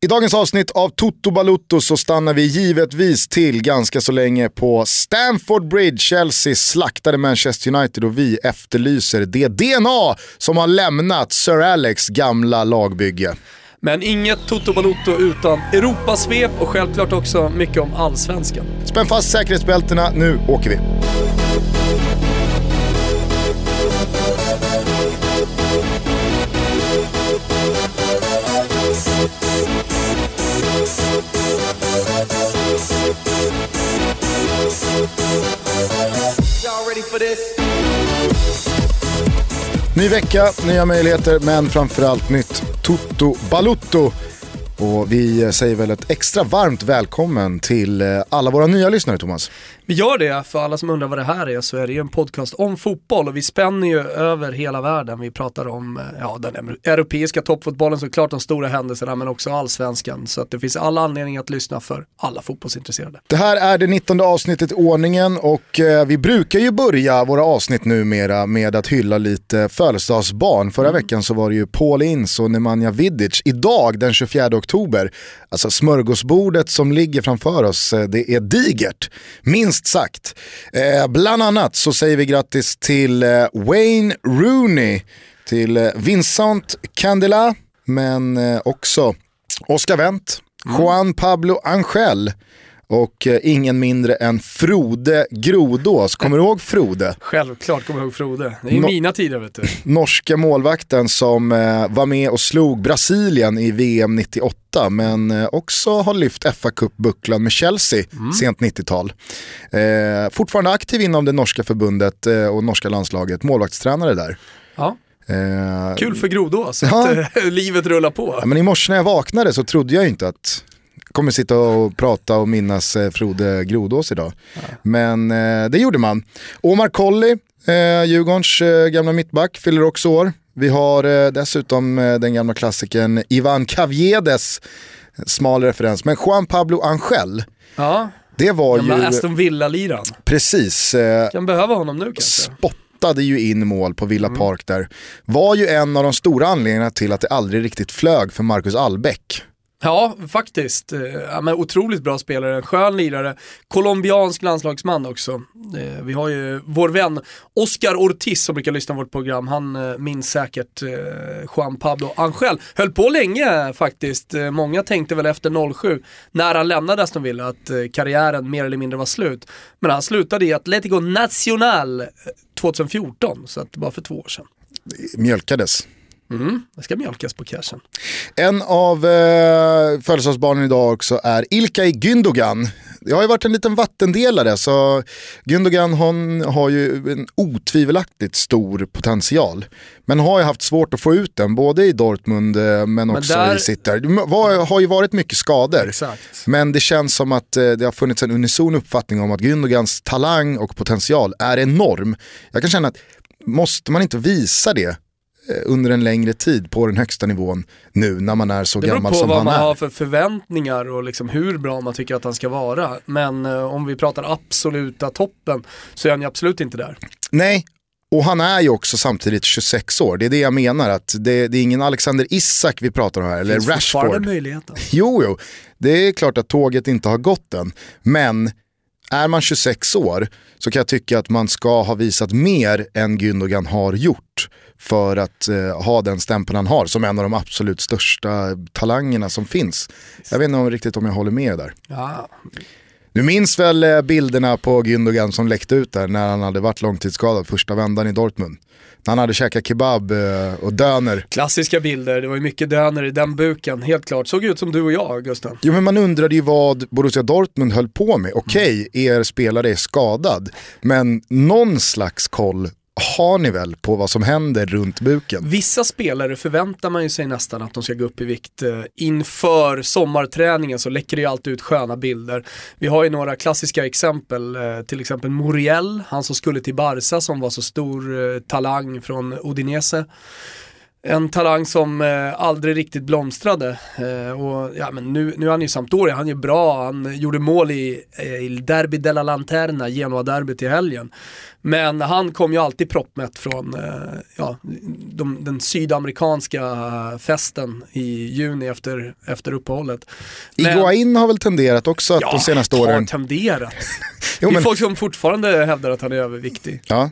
I dagens avsnitt av Toto Balutto så stannar vi givetvis till ganska så länge på Stamford Bridge. Chelsea slaktade Manchester United och vi efterlyser det DNA som har lämnat Sir Alex gamla lagbygge. Men inget Toto Balotto utan Europasvep och självklart också mycket om allsvenskan. Spänn fast säkerhetsbältena, nu åker vi. Ny vecka, nya möjligheter, men framförallt nytt Toto Balutto. Och vi säger väl ett extra varmt välkommen till eh, alla våra nya lyssnare Thomas. Vi gör det, för alla som undrar vad det här är så är det ju en podcast om fotboll och vi spänner ju över hela världen. Vi pratar om eh, ja, den europeiska toppfotbollen såklart, de stora händelserna men också allsvenskan. Så att det finns alla anledningar att lyssna för alla fotbollsintresserade. Det här är det 19 avsnittet i ordningen och eh, vi brukar ju börja våra avsnitt numera med att hylla lite födelsedagsbarn. Förra mm. veckan så var det ju Paul Ince och Nemanja Vidic. Idag den 24 oktober, alltså smörgåsbordet som ligger framför oss, eh, det är digert. Minst minst sagt. Eh, bland annat så säger vi grattis till eh, Wayne Rooney, till eh, Vincent Candela, men eh, också Oscar Wendt, mm. Juan Pablo Angel, och eh, ingen mindre än Frode Grodås. Kommer du ihåg Frode? Självklart kommer jag ihåg Frode. Det är no mina tider vet du. Norska målvakten som eh, var med och slog Brasilien i VM 98 men eh, också har lyft fa Cup-bucklan med Chelsea mm. sent 90-tal. Eh, fortfarande aktiv inom det norska förbundet och norska landslaget, målvaktstränare där. Ja. Eh, Kul för Grodås ja. att livet rullar på. Ja, men I morse när jag vaknade så trodde jag inte att kommer sitta och prata och minnas eh, Frode Grodås idag. Ja. Men eh, det gjorde man. Omar Colley, eh, Djurgårdens eh, gamla mittback, fyller också år. Vi har eh, dessutom eh, den gamla klassikern Ivan Caviedes, smal referens, men Juan Pablo Angel. Ja. Det var Gamla ju... Aston Villa-liran. Precis. Eh, kan behöva honom nu kanske. Spottade ju in mål på Villa mm. Park där. Var ju en av de stora anledningarna till att det aldrig riktigt flög för Marcus Albeck. Ja, faktiskt. Eh, ja, men otroligt bra spelare, en skön lirare. Colombiansk landslagsman också. Eh, vi har ju vår vän Oscar Ortiz som brukar lyssna på vårt program. Han eh, minns säkert Juan Pablo Angel. Höll på länge faktiskt. Många tänkte väl efter 07, när han lämnade Aston Villa, att karriären mer eller mindre var slut. Men han slutade i Atletico Nacional 2014, så att bara för två år sedan. Mjölkades. Mm, det ska mjölkas på cashen. En av eh, födelsedagsbarnen idag också är Ilkay Gündogan. Det har ju varit en liten vattendelare så Gündogan hon har ju en otvivelaktigt stor potential. Men har ju haft svårt att få ut den både i Dortmund eh, men också men där... i City. Det har ju varit mycket skador. Exakt. Men det känns som att eh, det har funnits en unison uppfattning om att Gündogans talang och potential är enorm. Jag kan känna att måste man inte visa det under en längre tid på den högsta nivån nu när man är så gammal som han är. Det beror på vad man har för förväntningar och liksom hur bra man tycker att han ska vara. Men eh, om vi pratar absoluta toppen så är han ju absolut inte där. Nej, och han är ju också samtidigt 26 år. Det är det jag menar, att det, det är ingen Alexander Isak vi pratar om här, eller Finns Rashford. möjligheten. Jo, jo, det är klart att tåget inte har gått än. Men är man 26 år så kan jag tycka att man ska ha visat mer än Gündogan har gjort för att eh, ha den stämpeln han har som en av de absolut största talangerna som finns. Jag vet inte om, riktigt om jag håller med där. Ja. Du minns väl eh, bilderna på Gündogan som läckte ut där när han hade varit långtidsskadad första vändan i Dortmund? När han hade käkat kebab eh, och döner. Klassiska bilder, det var ju mycket döner i den buken, helt klart. Såg ut som du och jag, Gusten. Jo men man undrade ju vad Borussia Dortmund höll på med. Okej, okay, er spelare är skadad, men någon slags koll har ni väl på vad som händer runt buken? Vissa spelare förväntar man ju sig nästan att de ska gå upp i vikt eh, inför sommarträningen så läcker det ju alltid ut sköna bilder. Vi har ju några klassiska exempel, eh, till exempel Muriel, han som skulle till Barca som var så stor eh, talang från Odinese. en talang som eh, aldrig riktigt blomstrade. Eh, och, ja, men nu, nu är han ju Sampdoria, han är bra, han gjorde mål i, i Derby della Lanterna, Genoa-derbyt i helgen. Men han kom ju alltid proppmätt från eh, ja, de, den sydamerikanska festen i juni efter, efter uppehållet. Men, Iguain har väl tenderat också ja, de senaste åren? Ja, tenderat. jo, det är men... folk som fortfarande hävdar att han är överviktig. Ja,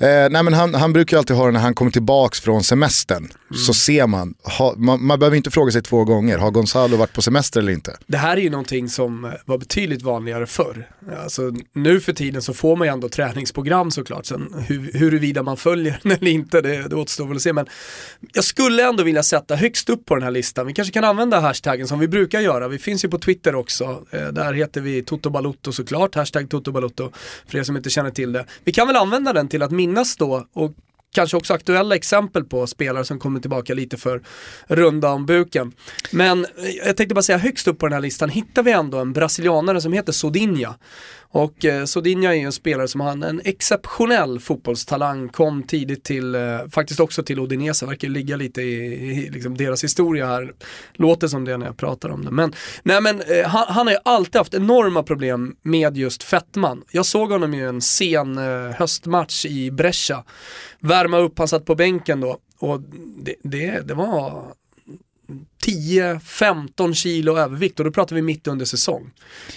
eh, nej men han, han brukar alltid ha det när han kommer tillbaka från semestern. Mm. Så ser man, ha, man, man behöver inte fråga sig två gånger, har Gonzalo varit på semester eller inte? Det här är ju någonting som var betydligt vanligare förr. Alltså, nu för tiden så får man ju ändå träningsprogram såklart. Sen hur, huruvida man följer den eller inte, det, det återstår väl att se. Men jag skulle ändå vilja sätta högst upp på den här listan. Vi kanske kan använda hashtaggen som vi brukar göra. Vi finns ju på Twitter också. Eh, där heter vi Toto Balotto såklart, hashtag Toto Balotto, för er som inte känner till det. Vi kan väl använda den till att minnas då och kanske också aktuella exempel på spelare som kommer tillbaka lite för runda om buken. Men eh, jag tänkte bara säga högst upp på den här listan hittar vi ändå en brasilianare som heter Sodinha. Och eh, Sodinha är ju en spelare som har en exceptionell fotbollstalang, kom tidigt till, eh, faktiskt också till Odinese, verkar ligga lite i, i liksom deras historia här. Låter som det när jag pratar om det. Men, nej, men eh, han, han har ju alltid haft enorma problem med just fettman. Jag såg honom i en sen eh, höstmatch i Brescia. Värma upp, han satt på bänken då. Och det, det, det var 10-15 kilo övervikt och då pratar vi mitt under säsong.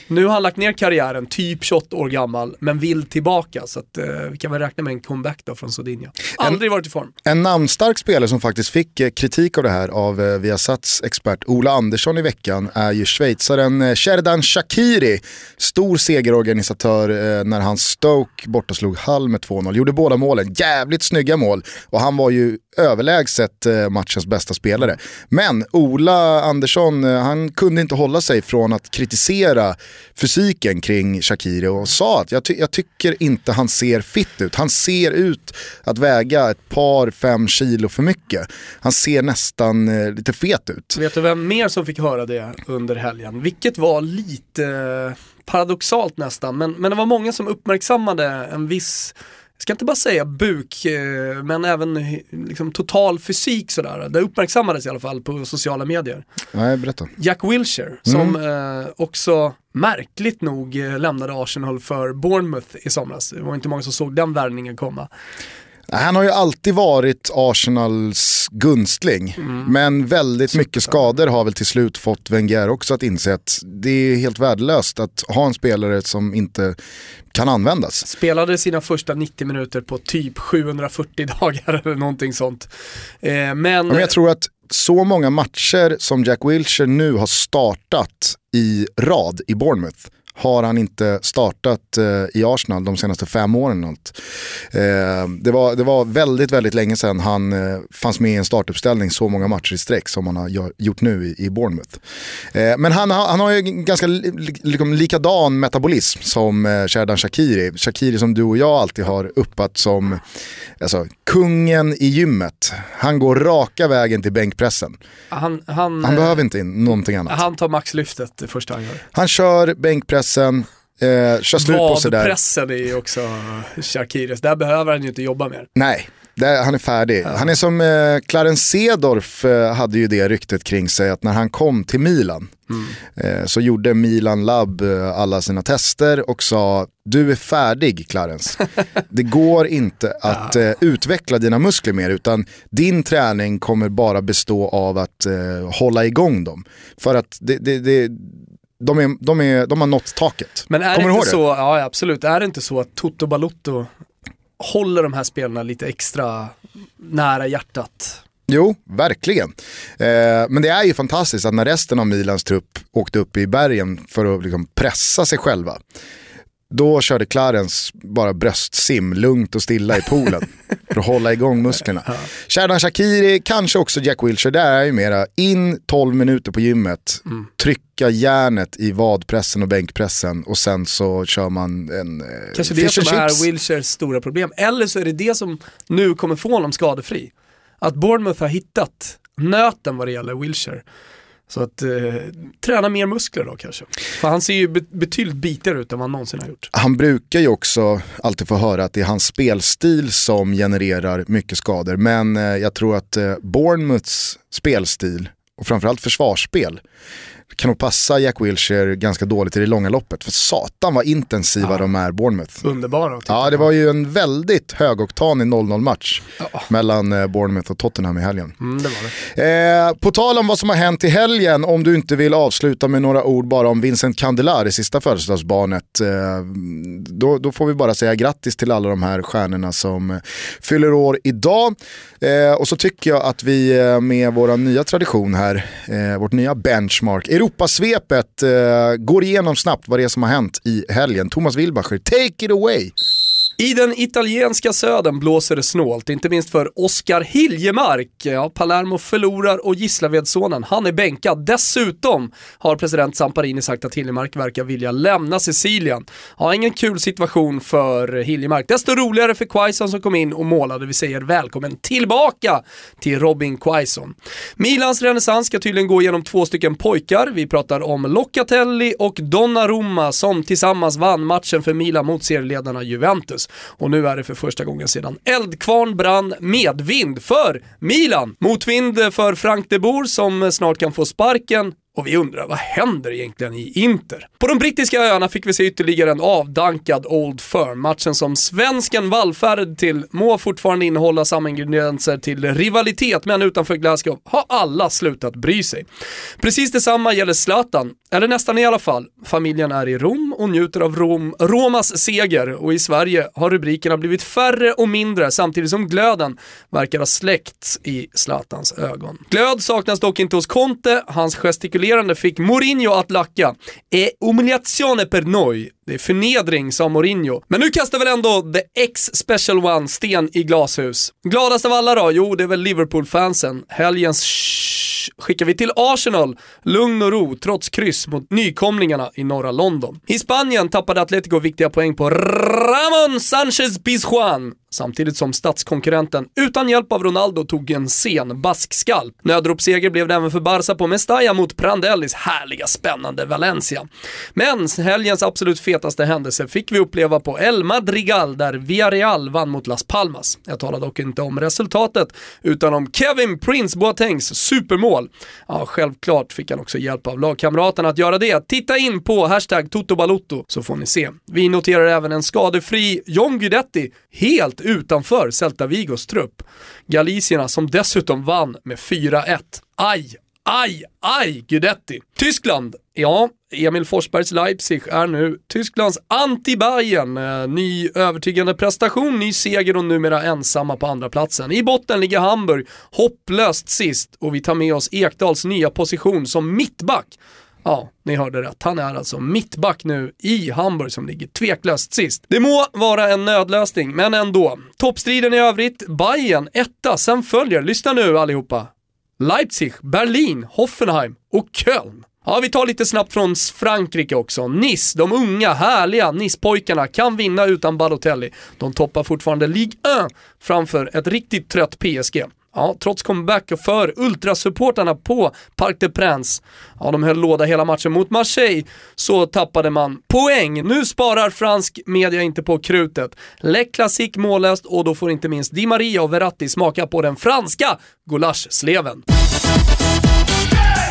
Nu har han lagt ner karriären, typ 28 år gammal, men vill tillbaka. Så att, eh, vi kan väl räkna med en comeback då från Sodinha. Aldrig en, varit i form. En namnstark spelare som faktiskt fick eh, kritik av det här av eh, Viasats expert Ola Andersson i veckan är ju schweizaren eh, Sherdan Shakiri. Stor segerorganisatör eh, när han Stoke borta slog Hall med 2-0. Gjorde båda målen, jävligt snygga mål. Och han var ju överlägset eh, matchens bästa spelare. Men Ola Andersson, eh, han kunde inte hålla sig från att kritisera fysiken kring Shakiri och sa att jag, ty jag tycker inte han ser fit ut. Han ser ut att väga ett par, fem kilo för mycket. Han ser nästan eh, lite fet ut. Vet du vem mer som fick höra det under helgen? Vilket var lite eh, paradoxalt nästan, men, men det var många som uppmärksammade en viss jag ska inte bara säga buk, eh, men även liksom, total fysik sådär. Det uppmärksammades i alla fall på sociala medier. Nej, berätta. Jack Wilshere, som mm. eh, också märkligt nog eh, lämnade Arsenal för Bournemouth i somras. Det var inte många som såg den värvningen komma. Han har ju alltid varit Arsenals gunstling, mm. men väldigt mycket skador har väl till slut fått Wenger också att inse att det är helt värdelöst att ha en spelare som inte kan användas. Spelade sina första 90 minuter på typ 740 dagar eller någonting sånt. Eh, men... men jag tror att så många matcher som Jack Wilshere nu har startat i rad i Bournemouth har han inte startat eh, i Arsenal de senaste fem åren. Eh, det, var, det var väldigt, väldigt länge sedan han eh, fanns med i en startuppställning så många matcher i sträck som han har gjort nu i, i Bournemouth. Eh, men han, han har ju ganska liksom, likadan metabolism som eh, Sherdan Shakiri. Shakiri som du och jag alltid har uppat som alltså, kungen i gymmet. Han går raka vägen till bänkpressen. Han, han, han behöver inte in någonting annat. Han tar maxlyftet första han gör. Han kör bänkpressen, Eh, kör slut på sig där. Vadpressen är ju också Shakiris, där behöver han ju inte jobba mer. Nej, där, han är färdig. Ja. Han är som eh, Clarence Seedorf eh, hade ju det ryktet kring sig att när han kom till Milan mm. eh, så gjorde Milan Lab eh, alla sina tester och sa du är färdig Clarence. det går inte att ja. eh, utveckla dina muskler mer utan din träning kommer bara bestå av att eh, hålla igång dem. För att det, det, det de, är, de, är, de har nått taket. Men är Kommer det inte så, ja absolut, är det inte så att Toto Balutto håller de här spelarna lite extra nära hjärtat? Jo, verkligen. Eh, men det är ju fantastiskt att när resten av Milans trupp åkte upp i bergen för att liksom pressa sig själva då körde Clarence bara bröstsim lugnt och stilla i poolen för att hålla igång musklerna. Sherdan Shakiri, kanske också Jack Wilshere, där är ju mera in 12 minuter på gymmet, mm. trycka järnet i vadpressen och bänkpressen och sen så kör man en eh, Kanske det som är Wilshers stora problem. Eller så är det det som nu kommer få honom skadefri. Att Bournemouth har hittat nöten vad det gäller Wilshire. Så att eh, träna mer muskler då kanske. För han ser ju betydligt bitigare ut än vad han någonsin har gjort. Han brukar ju också alltid få höra att det är hans spelstil som genererar mycket skador. Men eh, jag tror att eh, Bournemouths spelstil och framförallt försvarsspel kan nog passa Jack Wilshere ganska dåligt i det långa loppet. För satan vad intensiva ja. de är, Bournemouth. Underbara. Ja, det var ju en väldigt högoktanig 0-0 match ja. mellan eh, Bournemouth och Tottenham i helgen. Mm, det var det. Eh, på tal om vad som har hänt i helgen, om du inte vill avsluta med några ord bara om Vincent Candelar, det sista födelsedagsbarnet. Eh, då, då, får vi bara säga grattis till alla de här stjärnorna som eh, fyller år idag. Eh, och så tycker jag att vi eh, med vår nya tradition här, vårt nya benchmark, Europasvepet eh, går igenom snabbt vad det är som har hänt i helgen. Thomas Wilbacher, take it away! I den italienska södern blåser det snålt, inte minst för Oskar Hiljemark. Ja, Palermo förlorar och Gislavedsonen, han är bänkad. Dessutom har president Samparini sagt att Hiljemark verkar vilja lämna Sicilien. Ja, ingen kul situation för Hiljemark. Desto roligare för Quaison som kom in och målade. Vi säger välkommen tillbaka till Robin Quaison. Milans renässans ska tydligen gå genom två stycken pojkar. Vi pratar om Locatelli och Donnarumma som tillsammans vann matchen för Milan mot serieledarna Juventus. Och nu är det för första gången sedan Eldkvarn brann medvind för Milan. Motvind för Frank de Boer som snart kan få sparken och vi undrar, vad händer egentligen i Inter? På de brittiska öarna fick vi se ytterligare en avdankad Old Firm. Matchen som svensken vallfärdade till må fortfarande innehålla samma ingredienser till rivalitet, men utanför Glasgow har alla slutat bry sig. Precis detsamma gäller Zlatan, eller nästan i alla fall. Familjen är i Rom och njuter av Rom, Romas seger och i Sverige har rubrikerna blivit färre och mindre samtidigt som glöden verkar ha släckts i Zlatans ögon. Glöd saknas dock inte hos Conte, hans gestikulering agerande fick Mourinho att lacka. E umiliazione per noi. Det är förnedring, sa Mourinho. Men nu kastar väl ändå the X-Special One sten i glashus. Gladast av alla då? Jo, det är väl Liverpool-fansen. Helgens skickar vi till Arsenal. Lugn och ro trots kryss mot nykomlingarna i norra London. I Spanien tappade Atletico viktiga poäng på Ramon Sanchez Pizjuan samtidigt som statskonkurrenten utan hjälp av Ronaldo tog en sen baskskalp. Nödropsseger blev det även för Barca på Mestalla mot Prandellis härliga spännande Valencia. Men helgens absolut fetaste händelse fick vi uppleva på El Madrigal där Villarreal vann mot Las Palmas. Jag talar dock inte om resultatet utan om Kevin Prince Boatengs supermål. Ja, självklart fick han också hjälp av lagkamraterna att göra det. Titta in på hashtag Totobalotto så får ni se. Vi noterar även en skadefri John Guidetti helt utanför Celta Vigos trupp. Galicierna som dessutom vann med 4-1. Aj, aj, aj Gudetti. Tyskland, ja, Emil Forsbergs Leipzig är nu Tysklands anti-Bayern. Eh, ny övertygande prestation, ny seger och numera ensamma på andra platsen. I botten ligger Hamburg, hopplöst sist och vi tar med oss Ekdals nya position som mittback. Ja, ni hörde rätt. Han är alltså mittback nu i Hamburg som ligger tveklöst sist. Det må vara en nödlösning, men ändå. Toppstriden i övrigt, Bayern etta, sen följer, lyssna nu allihopa, Leipzig, Berlin, Hoffenheim och Köln. Ja, vi tar lite snabbt från Frankrike också. Nice, de unga, härliga Nice-pojkarna kan vinna utan Balotelli. De toppar fortfarande Ligue 1 framför ett riktigt trött PSG. Ja, trots comeback för ultrasupportarna på Parc des Princes. Ja, de höll låda hela matchen mot Marseille, så tappade man poäng. Nu sparar fransk media inte på krutet. Le Classique mållöst och då får inte minst Di Maria och Verratti smaka på den franska gulaschsleven.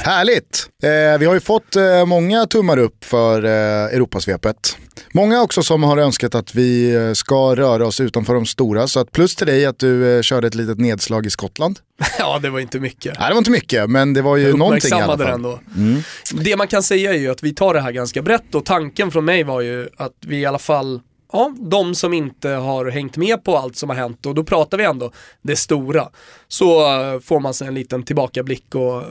Härligt! Eh, vi har ju fått eh, många tummar upp för eh, Europasvepet. Många också som har önskat att vi eh, ska röra oss utanför de stora. Så att plus till dig att du eh, körde ett litet nedslag i Skottland. ja, det var inte mycket. Nej, det var inte mycket, men det var ju någonting i alla fall. Ändå. Mm. Det man kan säga är ju att vi tar det här ganska brett och tanken från mig var ju att vi i alla fall ja, de som inte har hängt med på allt som har hänt och då pratar vi ändå det stora. Så får man sig en liten tillbakablick och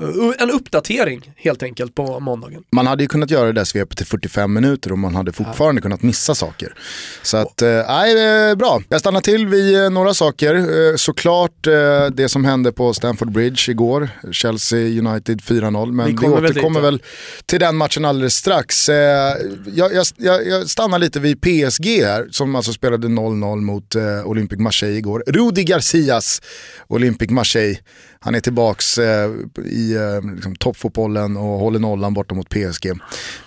en uppdatering helt enkelt på måndagen. Man hade ju kunnat göra det där svepet till 45 minuter och man hade fortfarande ja. kunnat missa saker. Så att, uh, nej, bra. Jag stannar till vid några saker. Såklart det som hände på Stamford Bridge igår, Chelsea United 4-0, men vi, vi återkommer väl, väl till den matchen alldeles strax. Jag, jag, jag stannar lite vid PSG här, som alltså spelade 0-0 mot eh, Olympic Marseille igår. Rudi Garcias Olympic Marseille. Han är tillbaks eh, i eh, liksom, toppfotbollen och håller nollan borta mot PSG.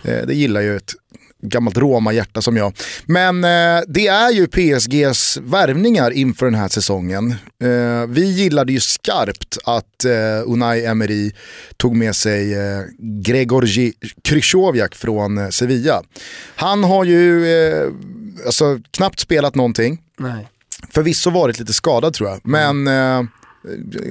Eh, det gillar ju ett gammalt Roma-hjärta som jag. Men eh, det är ju PSGs värvningar inför den här säsongen. Eh, vi gillade ju skarpt att eh, Unai Emery tog med sig eh, Gregorji Krychowiak från eh, Sevilla. Han har ju eh, alltså, knappt spelat någonting. Nej. Förvisso varit lite skadad tror jag, men eh,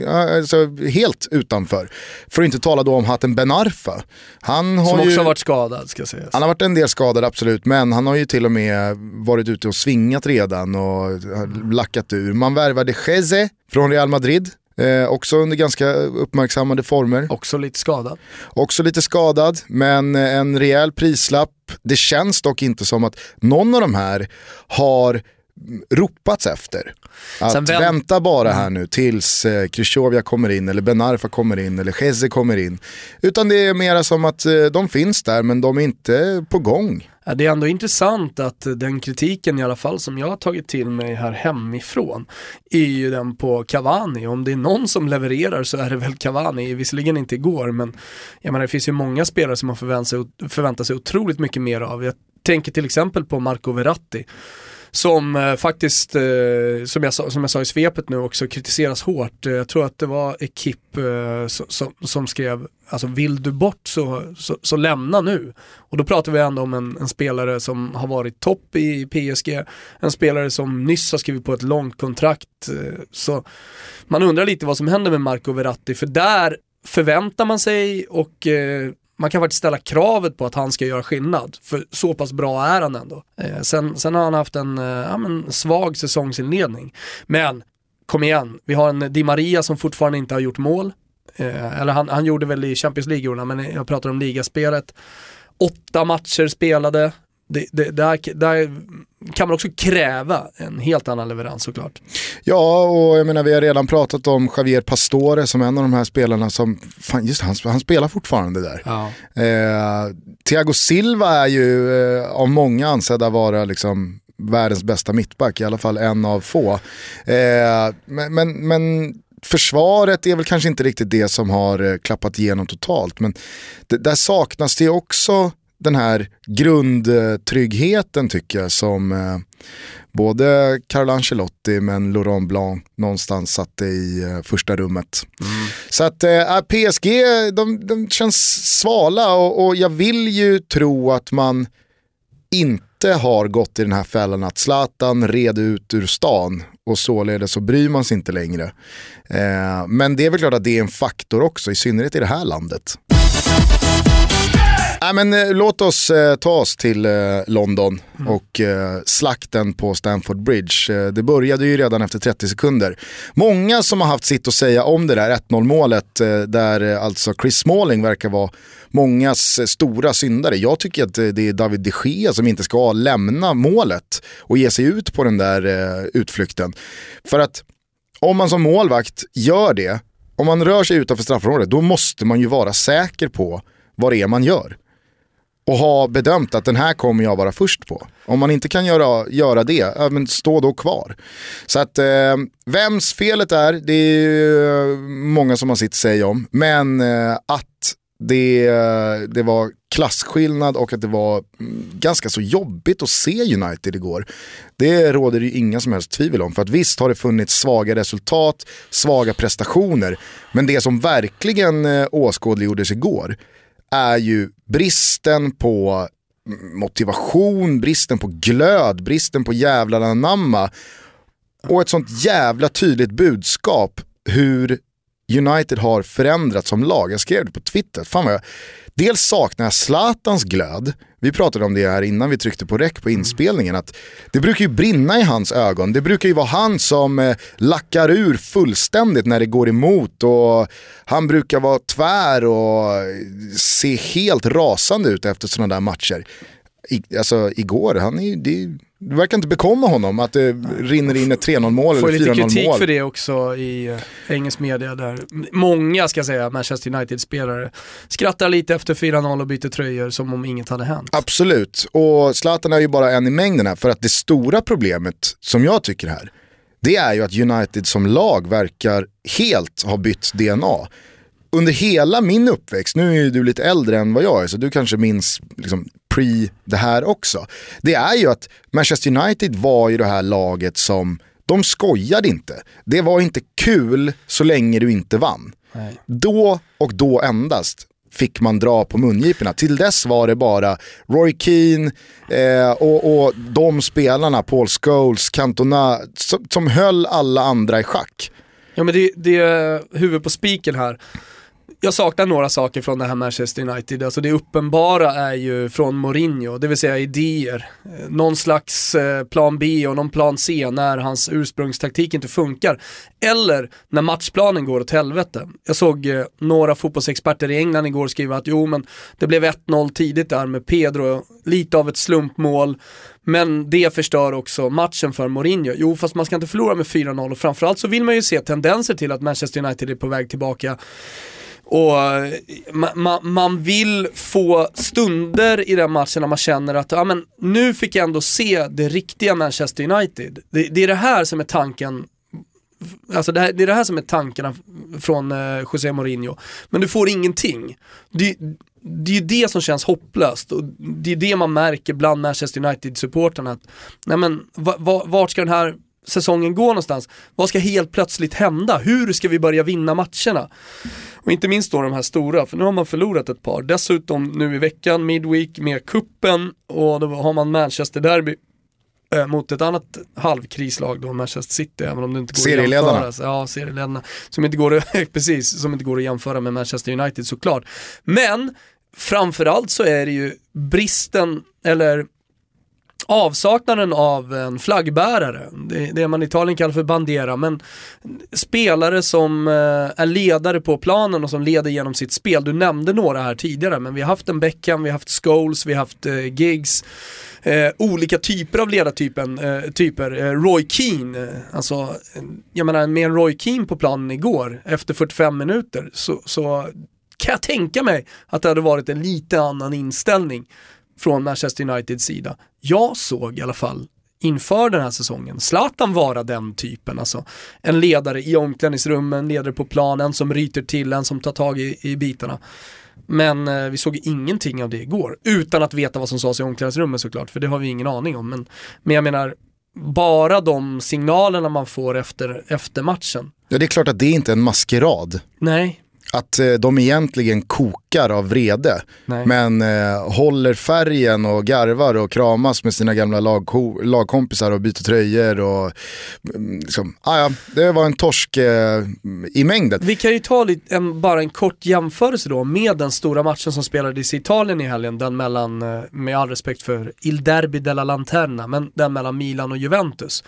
alltså, helt utanför. För att inte tala då om Hatem Ben Arfa. Han har Som ju... också har varit skadad ska sägas. Han har varit en del skadad absolut, men han har ju till och med varit ute och svingat redan och har lackat ur. Man värvade Geze från Real Madrid, eh, också under ganska uppmärksammade former. Också lite skadad. Också lite skadad, men en rejäl prislapp. Det känns dock inte som att någon av de här har ropats efter. Att väl- vänta bara här nu tills eh, kommer in eller Ben Arfa kommer in eller Geze kommer in. Utan det är mera som att eh, de finns där men de är inte på gång. Det är ändå intressant att den kritiken i alla fall som jag har tagit till mig här hemifrån är ju den på Cavani. Om det är någon som levererar så är det väl Cavani, visserligen inte igår men jag menar det finns ju många spelare som man förväntar sig, förväntar sig otroligt mycket mer av. Jag tänker till exempel på Marco Verratti som eh, faktiskt, eh, som, jag sa, som jag sa i svepet nu också, kritiseras hårt. Eh, jag tror att det var Ekip eh, som, som, skrev, alltså vill du bort så, så, så lämna nu. Och då pratar vi ändå om en, en spelare som har varit topp i PSG, en spelare som nyss har skrivit på ett långt kontrakt. Eh, så man undrar lite vad som händer med Marco Verratti, för där förväntar man sig och eh, man kan faktiskt ställa kravet på att han ska göra skillnad, för så pass bra är han ändå. Eh, sen, sen har han haft en eh, ja, men svag säsongsinledning. Men kom igen, vi har en Di Maria som fortfarande inte har gjort mål. Eh, eller han, han gjorde väl i Champions League, men jag pratar om ligaspelet. Åtta matcher spelade. Det, det, där, där kan man också kräva en helt annan leverans såklart. Ja, och jag menar vi har redan pratat om Javier Pastore som en av de här spelarna som, fan just han, han spelar fortfarande där. Ja. Eh, Thiago Silva är ju eh, av många ansedda vara liksom världens bästa mittback, i alla fall en av få. Eh, men, men, men försvaret är väl kanske inte riktigt det som har eh, klappat igenom totalt, men det, där saknas det också den här grundtryggheten tycker jag som eh, både Carlo Ancelotti men Laurent Blanc någonstans satte i eh, första rummet. Så att eh, PSG, de, de känns svala och, och jag vill ju tro att man inte har gått i den här fällan att Zlatan red ut ur stan och således så bryr man sig inte längre. Men det är väl klart att det är en faktor också, i synnerhet i det här landet. Nej, men, eh, låt oss eh, ta oss till eh, London och eh, slakten på Stamford Bridge. Eh, det började ju redan efter 30 sekunder. Många som har haft sitt att säga om det där 1-0 målet eh, där alltså Chris Smalling verkar vara mångas stora syndare. Jag tycker att det är David de Gea som inte ska lämna målet och ge sig ut på den där utflykten. För att om man som målvakt gör det, om man rör sig utanför straffområdet, då måste man ju vara säker på vad det är man gör och ha bedömt att den här kommer jag vara först på. Om man inte kan göra, göra det, ja, men stå då kvar. Så att eh, vems felet är, det är ju eh, många som har sitt säg om. Men eh, att det, eh, det var klasskillnad och att det var mm, ganska så jobbigt att se United igår. Det råder det ju inga som helst tvivel om. För att visst har det funnits svaga resultat, svaga prestationer. Men det som verkligen eh, åskådliggjordes igår är ju bristen på motivation, bristen på glöd, bristen på jävlar anamma och ett sånt jävla tydligt budskap hur United har förändrats som lag. Jag skrev det på Twitter. Fan vad jag... Dels saknar jag Zlatans glöd. Vi pratade om det här innan vi tryckte på räck på inspelningen. Att det brukar ju brinna i hans ögon. Det brukar ju vara han som eh, lackar ur fullständigt när det går emot. Och han brukar vara tvär och se helt rasande ut efter sådana där matcher. I, alltså igår, han är, det, det verkar inte bekomma honom att det rinner in ett 3-0 mål eller 4-0 mål. Får lite kritik för det också i uh, engelsk media där många, ska jag säga, Manchester United-spelare skrattar lite efter 4-0 och byter tröjor som om inget hade hänt. Absolut, och Zlatan är ju bara en i mängden här för att det stora problemet som jag tycker här, det är ju att United som lag verkar helt ha bytt DNA under hela min uppväxt, nu är ju du lite äldre än vad jag är så du kanske minns liksom, pre det här också. Det är ju att Manchester United var ju det här laget som, de skojade inte. Det var inte kul så länge du inte vann. Nej. Då och då endast fick man dra på mungiporna. Till dess var det bara Roy Keane eh, och, och de spelarna, Paul Scholes, Cantona, som, som höll alla andra i schack. Ja men det, det är huvud på spiken här jag saknar några saker från det här Manchester United. Alltså det uppenbara är ju från Mourinho, det vill säga idéer. Eh, någon slags eh, plan B och någon plan C när hans ursprungstaktik inte funkar. Eller när matchplanen går åt helvete. Jag såg eh, några fotbollsexperter i England igår skriva att jo men det blev 1-0 tidigt där med Pedro, lite av ett slumpmål. Men det förstör också matchen för Mourinho. Jo, fast man ska inte förlora med 4-0 och framförallt så vill man ju se tendenser till att Manchester United är på väg tillbaka och eh, ma man vill få stunder i den matchen när man känner att ja, men nu fick jag ändå se det riktiga Manchester United. Det, det är det här som är tanken Alltså det, här, det är det här som är tankarna från eh, José Mourinho. Men du får ingenting. Det, det är ju det som känns hopplöst och det är det man märker bland Manchester United-supportrarna. Nej men vart ska den här säsongen gå någonstans? Vad ska helt plötsligt hända? Hur ska vi börja vinna matcherna? Och inte minst då de här stora, för nu har man förlorat ett par. Dessutom nu i veckan, Midweek med kuppen och då har man Manchester Derby eh, mot ett annat halvkrislag då, Manchester City, även om det inte går att jämföra. Ja, serieledarna. Som inte går att, precis, som inte går att jämföra med Manchester United såklart. Men framförallt så är det ju bristen, eller avsaknaden av en flaggbärare, det, det man i Italien kallar för bandera, men spelare som eh, är ledare på planen och som leder genom sitt spel. Du nämnde några här tidigare, men vi har haft en Beckham, vi har haft Scholes, vi har haft eh, Giggs. Eh, olika typer av ledartypen, eh, typer. Eh, Roy Keane, eh, alltså jag menar med en Roy Keane på planen igår efter 45 minuter så, så kan jag tänka mig att det hade varit en lite annan inställning från Manchester Uniteds sida. Jag såg i alla fall inför den här säsongen, Zlatan vara den typen, alltså en ledare i omklädningsrummen, ledare på planen som ryter till en, som tar tag i, i bitarna. Men eh, vi såg ingenting av det igår, utan att veta vad som sades i omklädningsrummet såklart, för det har vi ingen aning om. Men, men jag menar, bara de signalerna man får efter, efter matchen. Ja, det är klart att det inte är en maskerad. Nej, att eh, de egentligen kokar av vrede. Nej. Men eh, håller färgen och garvar och kramas med sina gamla lagko- lagkompisar och byter tröjor. Och, mm, liksom, ah, ja, det var en torsk eh, i mängden. Vi kan ju ta lite, en, bara en kort jämförelse då med den stora matchen som spelades i Italien i helgen. Den mellan, eh, med all respekt för Il Derby della Lanterna, men den mellan Milan och Juventus.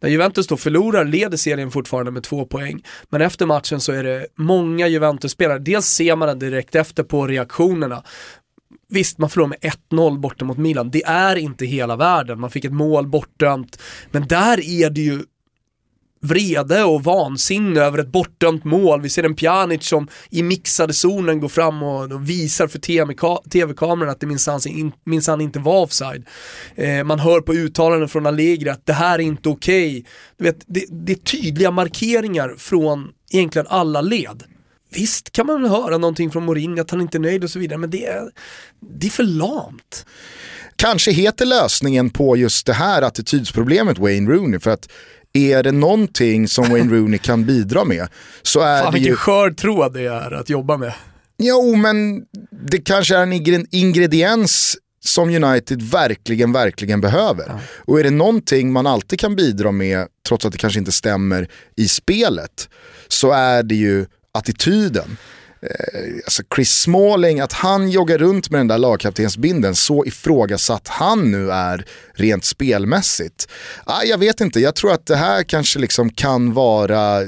När Juventus då förlorar leder serien fortfarande med två poäng. Men efter matchen så är det många Juventus-spelare, dels ser man det direkt efter på reaktionerna. Visst, man förlorar med 1-0 borta mot Milan. Det är inte hela världen. Man fick ett mål bortdömt. Men där är det ju vrede och vansinne över ett bortdömt mål. Vi ser en Pjanic som i mixade zonen går fram och visar för tv-kameran att det minsann inte var offside. Eh, man hör på uttalanden från Allegri att det här är inte okej. Okay. det, det är tydliga markeringar från egentligen alla led. Visst kan man höra någonting från Mourinho att han inte är nöjd och så vidare, men det är, det är för lamt. Kanske heter lösningen på just det här attitydsproblemet Wayne Rooney, för att är det någonting som Wayne Rooney kan bidra med så är Fan, det ju... Vilken skör tråd det är att jobba med. Jo, men det kanske är en ingrediens som United verkligen, verkligen behöver. Ja. Och är det någonting man alltid kan bidra med, trots att det kanske inte stämmer i spelet, så är det ju attityden. Eh, alltså Chris Smalling, att han joggar runt med den där lagkaptensbinden, så ifrågasatt han nu är rent spelmässigt. Ah, jag vet inte, jag tror att det här kanske liksom kan vara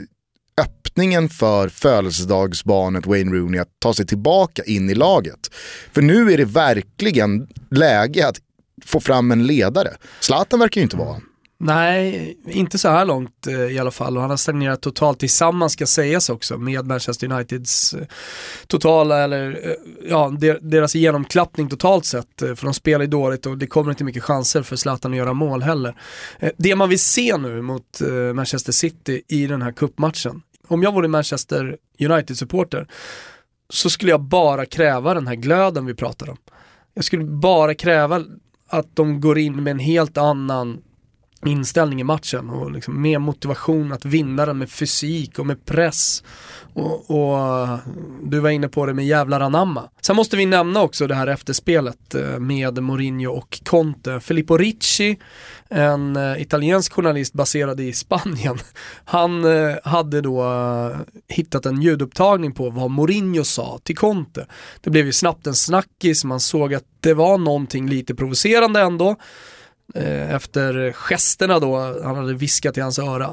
öppningen för födelsedagsbarnet Wayne Rooney att ta sig tillbaka in i laget. För nu är det verkligen läge att få fram en ledare. Zlatan verkar ju inte vara Nej, inte så här långt eh, i alla fall och han har stagnerat totalt tillsammans ska sägas också med Manchester Uniteds eh, totala, eller eh, ja, deras genomklappning totalt sett. För de spelar ju dåligt och det kommer inte mycket chanser för Zlatan att göra mål heller. Det man vill se nu mot Manchester City i den här kuppmatchen om jag vore Manchester United-supporter så skulle jag bara kräva den här glöden vi pratar om. Jag skulle bara kräva att de går in med en helt annan inställning i matchen och liksom med motivation att vinna den med fysik och med press. Och, och, du var inne på det med jävlar anamma. Sen måste vi nämna också det här efterspelet eh, med Mourinho och Conte. Filippo Ricci, en eh, italiensk journalist baserad i Spanien, han eh, hade då hittat en ljudupptagning på vad Mourinho sa till Conte. Det blev ju snabbt en snackis, man såg att det var någonting lite provocerande ändå. Eh, efter gesterna då, han hade viskat i hans öra.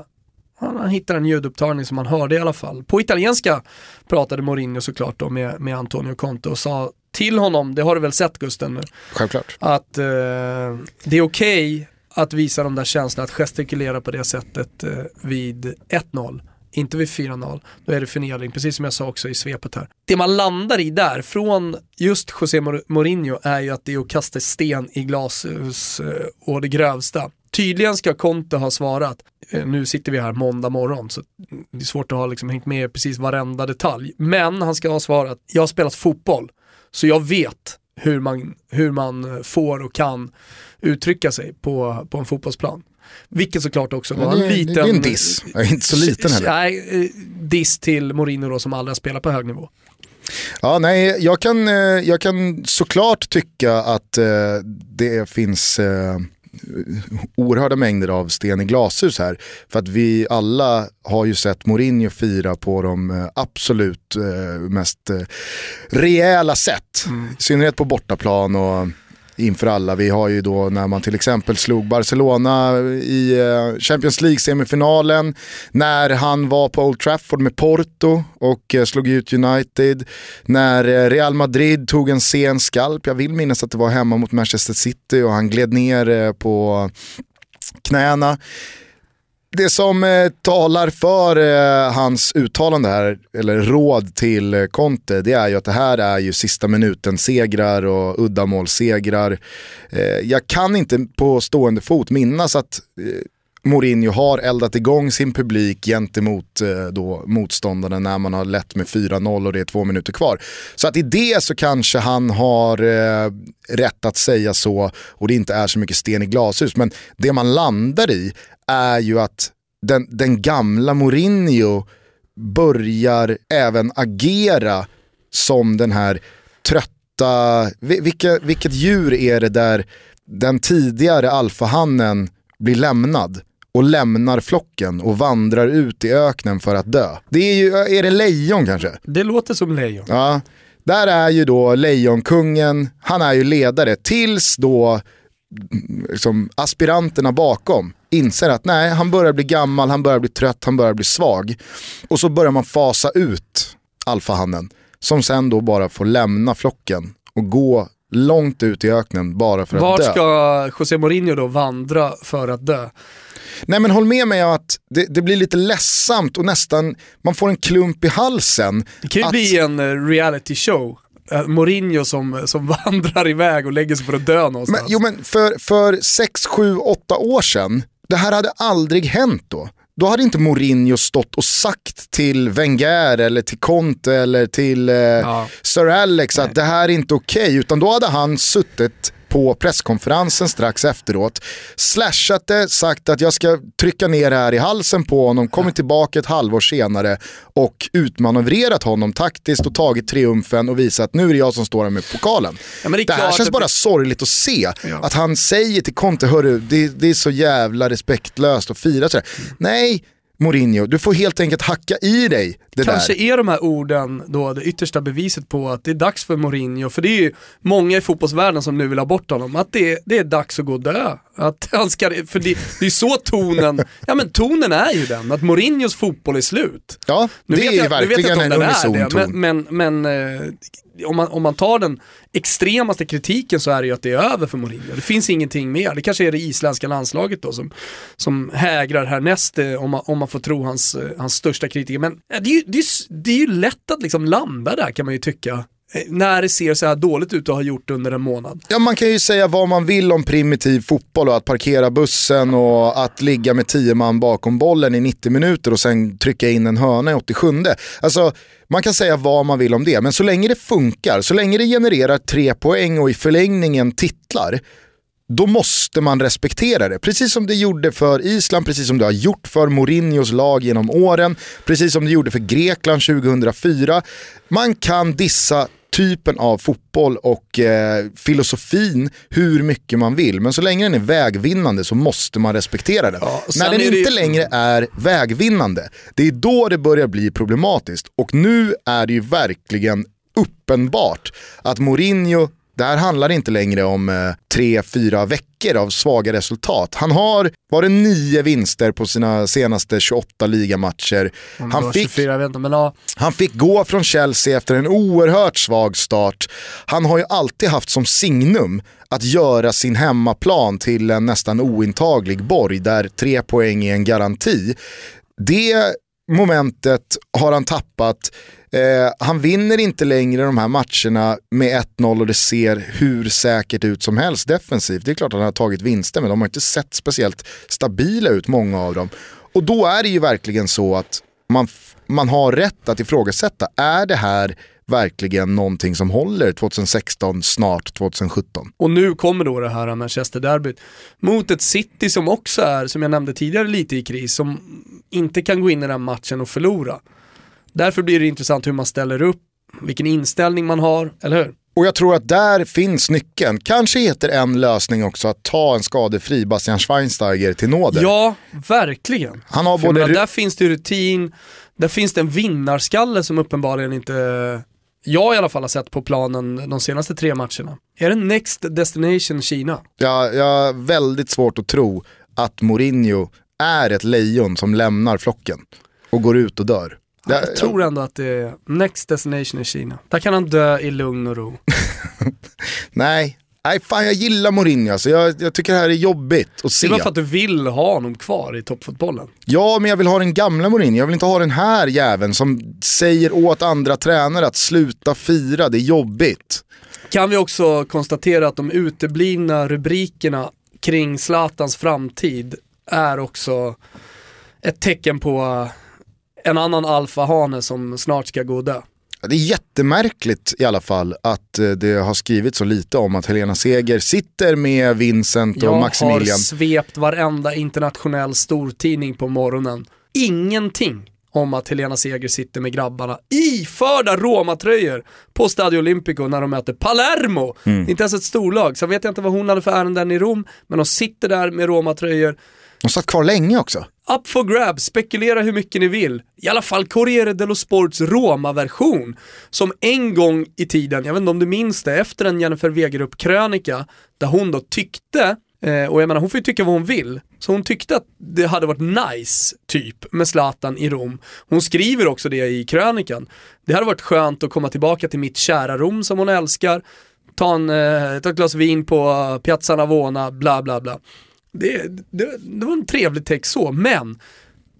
Han, han hittade en ljudupptagning som man hörde i alla fall. På italienska pratade Mourinho såklart då med, med Antonio Conte och sa till honom, det har du väl sett Gusten nu? Självklart. Att eh, det är okej okay att visa de där känslorna, att gestikulera på det sättet eh, vid 1-0 inte vid 4-0, då är det förnedring, precis som jag sa också i svepet här. Det man landar i där, från just José Mourinho, är ju att det är att kasta sten i glashus eh, och det grövsta. Tydligen ska Conte ha svarat, eh, nu sitter vi här måndag morgon så det är svårt att ha liksom hängt med precis varenda detalj. Men han ska ha svarat, jag har spelat fotboll så jag vet hur man, hur man eh, får och kan uttrycka sig på, på en fotbollsplan. Vilket såklart också var en liten... Det är en diss, inte så liten heller. Nej, eh, diss till Mourinho då som aldrig har spelat på hög nivå. Ja, nej, jag kan, eh, jag kan såklart tycka att eh, det finns oerhörda mängder av sten i glashus här. För att vi alla har ju sett Mourinho fira på de absolut mest rejäla sätt. Mm. I synnerhet på bortaplan och inför alla. Vi har ju då när man till exempel slog Barcelona i eh, Champions League-semifinalen, när han var på Old Trafford med Porto och eh, slog ut United, när eh, Real Madrid tog en sen skalp, jag vill minnas att det var hemma mot Manchester City och han gled ner på knäna det som eh, talar för eh, hans uttalande här, eller råd till eh, Conte, det är ju att det här är ju sista minuten-segrar och uddamålssegrar. Eh, jag kan inte på stående fot minnas att eh, Mourinho har eldat igång sin publik gentemot eh, då, motståndarna när man har lett med 4-0 och det är två minuter kvar. Så att i det så kanske han har eh, rätt att säga så och det inte är så mycket sten i glashus. Men det man landar i är ju att den, den gamla Mourinho börjar även agera som den här trötta, vilka, vilket djur är det där den tidigare alfahannen blir lämnad och lämnar flocken och vandrar ut i öknen för att dö. Det är ju, är det lejon kanske? Det låter som lejon. Ja, där är ju då lejonkungen, han är ju ledare tills då liksom, aspiranterna bakom inser att nej, han börjar bli gammal, han börjar bli trött, han börjar bli svag. Och så börjar man fasa ut alfahannen som sen då bara får lämna flocken och gå långt ut i öknen bara för Var att dö. Var ska José Mourinho då vandra för att dö? Nej men håll med mig att det, det, blir lite ledsamt och nästan, man får en klump i halsen. Det kan ju att... bli en eh, reality show. Uh, Mourinho som, som vandrar iväg och lägger sig för att dö någonstans. Men, jo men för, för 6, 7, 8 år sedan, det här hade aldrig hänt då. Då hade inte Mourinho stått och sagt till Wenger eller till Conte eller till eh, ja. Sir Alex att Nej. det här är inte okej. Okay, utan då hade han suttit på presskonferensen strax efteråt, slashat det, sagt att jag ska trycka ner det här i halsen på honom, kommit tillbaka ett halvår senare och utmanövrerat honom taktiskt och tagit triumfen och visat att nu är det jag som står här med pokalen. Ja, det, det, här känns bara det... sorgligt att se, ja. att han säger till Conte, hörru det, det, är så jävla respektlöst att fira sådär. Mm. Nej, Mourinho, du får helt enkelt hacka i dig det Kanske där. är de här orden då det yttersta beviset på att det är dags för Mourinho, för det är ju många i fotbollsvärlden som nu vill ha bort honom, att det, det är dags att gå och dö. Att han ska, för det, det är så tonen, ja men tonen är ju den, att Mourinhos fotboll är slut. Ja, nu det är jag, verkligen en unison ton. Men, men, men eh, om man, om man tar den extremaste kritiken så är det ju att det är över för Mourinho. Det finns ingenting mer. Det kanske är det isländska landslaget då som, som hägrar härnäst eh, om man, om man får tro hans, eh, hans största kritiker. Men eh, det är ju, det är, det är ju lätt att liksom landa där kan man ju tycka Eh, när det ser så här dåligt ut och har gjort under en månad. Ja, man kan ju säga vad man vill om primitiv fotboll och att parkera bussen och att ligga med tio man bakom bollen i 90 minuter och sen trycka in en hörna i 87. Alltså, man kan säga vad man vill om det, men så länge det funkar, så länge det genererar tre poäng och i förlängningen titlar, då måste man respektera det. Precis som det gjorde för Island, precis som det har gjort för Mourinhos lag genom åren, precis som det gjorde för Grekland 2004. Man kan dissa typen av fotboll och eh, filosofin hur mycket man vill. Men så länge den är vägvinnande så måste man respektera den. Ja, När den inte det... längre är vägvinnande, det är då det börjar bli problematiskt. Och nu är det ju verkligen uppenbart att Mourinho det här handlar inte längre om eh, tre, fyra veckor av svaga resultat. Han har, var det nio vinster på sina senaste 28 ligamatcher. Han fick, 24, inte, men, ja. han fick gå från Chelsea efter en oerhört svag start. Han har ju alltid haft som signum att göra sin hemmaplan till en nästan ointaglig borg där tre poäng är en garanti. Det momentet har han tappat. Eh, han vinner inte längre de här matcherna med 1-0 och det ser hur säkert ut som helst defensivt. Det är klart att han har tagit vinster men de har inte sett speciellt stabila ut, många av dem. Och då är det ju verkligen så att man, man har rätt att ifrågasätta, är det här verkligen någonting som håller 2016, snart 2017. Och nu kommer då det här Manchester-derbyt mot ett City som också är, som jag nämnde tidigare, lite i kris, som inte kan gå in i den matchen och förlora. Därför blir det intressant hur man ställer upp, vilken inställning man har, eller hur? Och jag tror att där finns nyckeln. Kanske heter en lösning också att ta en skadefri Bastian Schweinsteiger till nåder. Ja, verkligen. Han har både... Menar, där finns det rutin, där finns det en vinnarskalle som uppenbarligen inte jag i alla fall har sett på planen de senaste tre matcherna. Är det Next Destination Kina? Ja, jag har väldigt svårt att tro att Mourinho är ett lejon som lämnar flocken och går ut och dör. Jag, jag tror ändå att det är Next Destination i Kina. Där kan han dö i lugn och ro. Nej, Nej, fan jag gillar Mourinho alltså. jag, jag tycker det här är jobbigt att se. Det är bara för att du vill ha honom kvar i toppfotbollen. Ja, men jag vill ha den gamla Mourinho. Jag vill inte ha den här jäveln som säger åt andra tränare att sluta fira, det är jobbigt. Kan vi också konstatera att de uteblivna rubrikerna kring Zlatans framtid är också ett tecken på en annan alfahane som snart ska gå och dö. Det är jättemärkligt i alla fall att eh, det har skrivits så lite om att Helena Seger sitter med Vincent och Maximilian. Jag har svept varenda internationell stortidning på morgonen. Ingenting om att Helena Seger sitter med grabbarna iförda Roma-tröjor på Stadio Olimpico när de möter Palermo. Mm. Inte ens ett storlag. Sen vet jag inte vad hon hade för ärenden i Rom, men de sitter där med Roma-tröjor. De satt kvar länge också. Up for grab, spekulera hur mycket ni vill. I alla fall Corriere dello Sports Roma-version, som en gång i tiden, jag vet inte om du minns det, efter en Jennifer Wegerup-krönika, där hon då tyckte Eh, och jag menar hon får ju tycka vad hon vill. Så hon tyckte att det hade varit nice, typ, med Zlatan i Rom. Hon skriver också det i krönikan. Det hade varit skönt att komma tillbaka till mitt kära Rom som hon älskar. Ta, en, eh, ta ett glas vin på Piazza Navona, bla bla bla. Det, det, det var en trevlig text så, men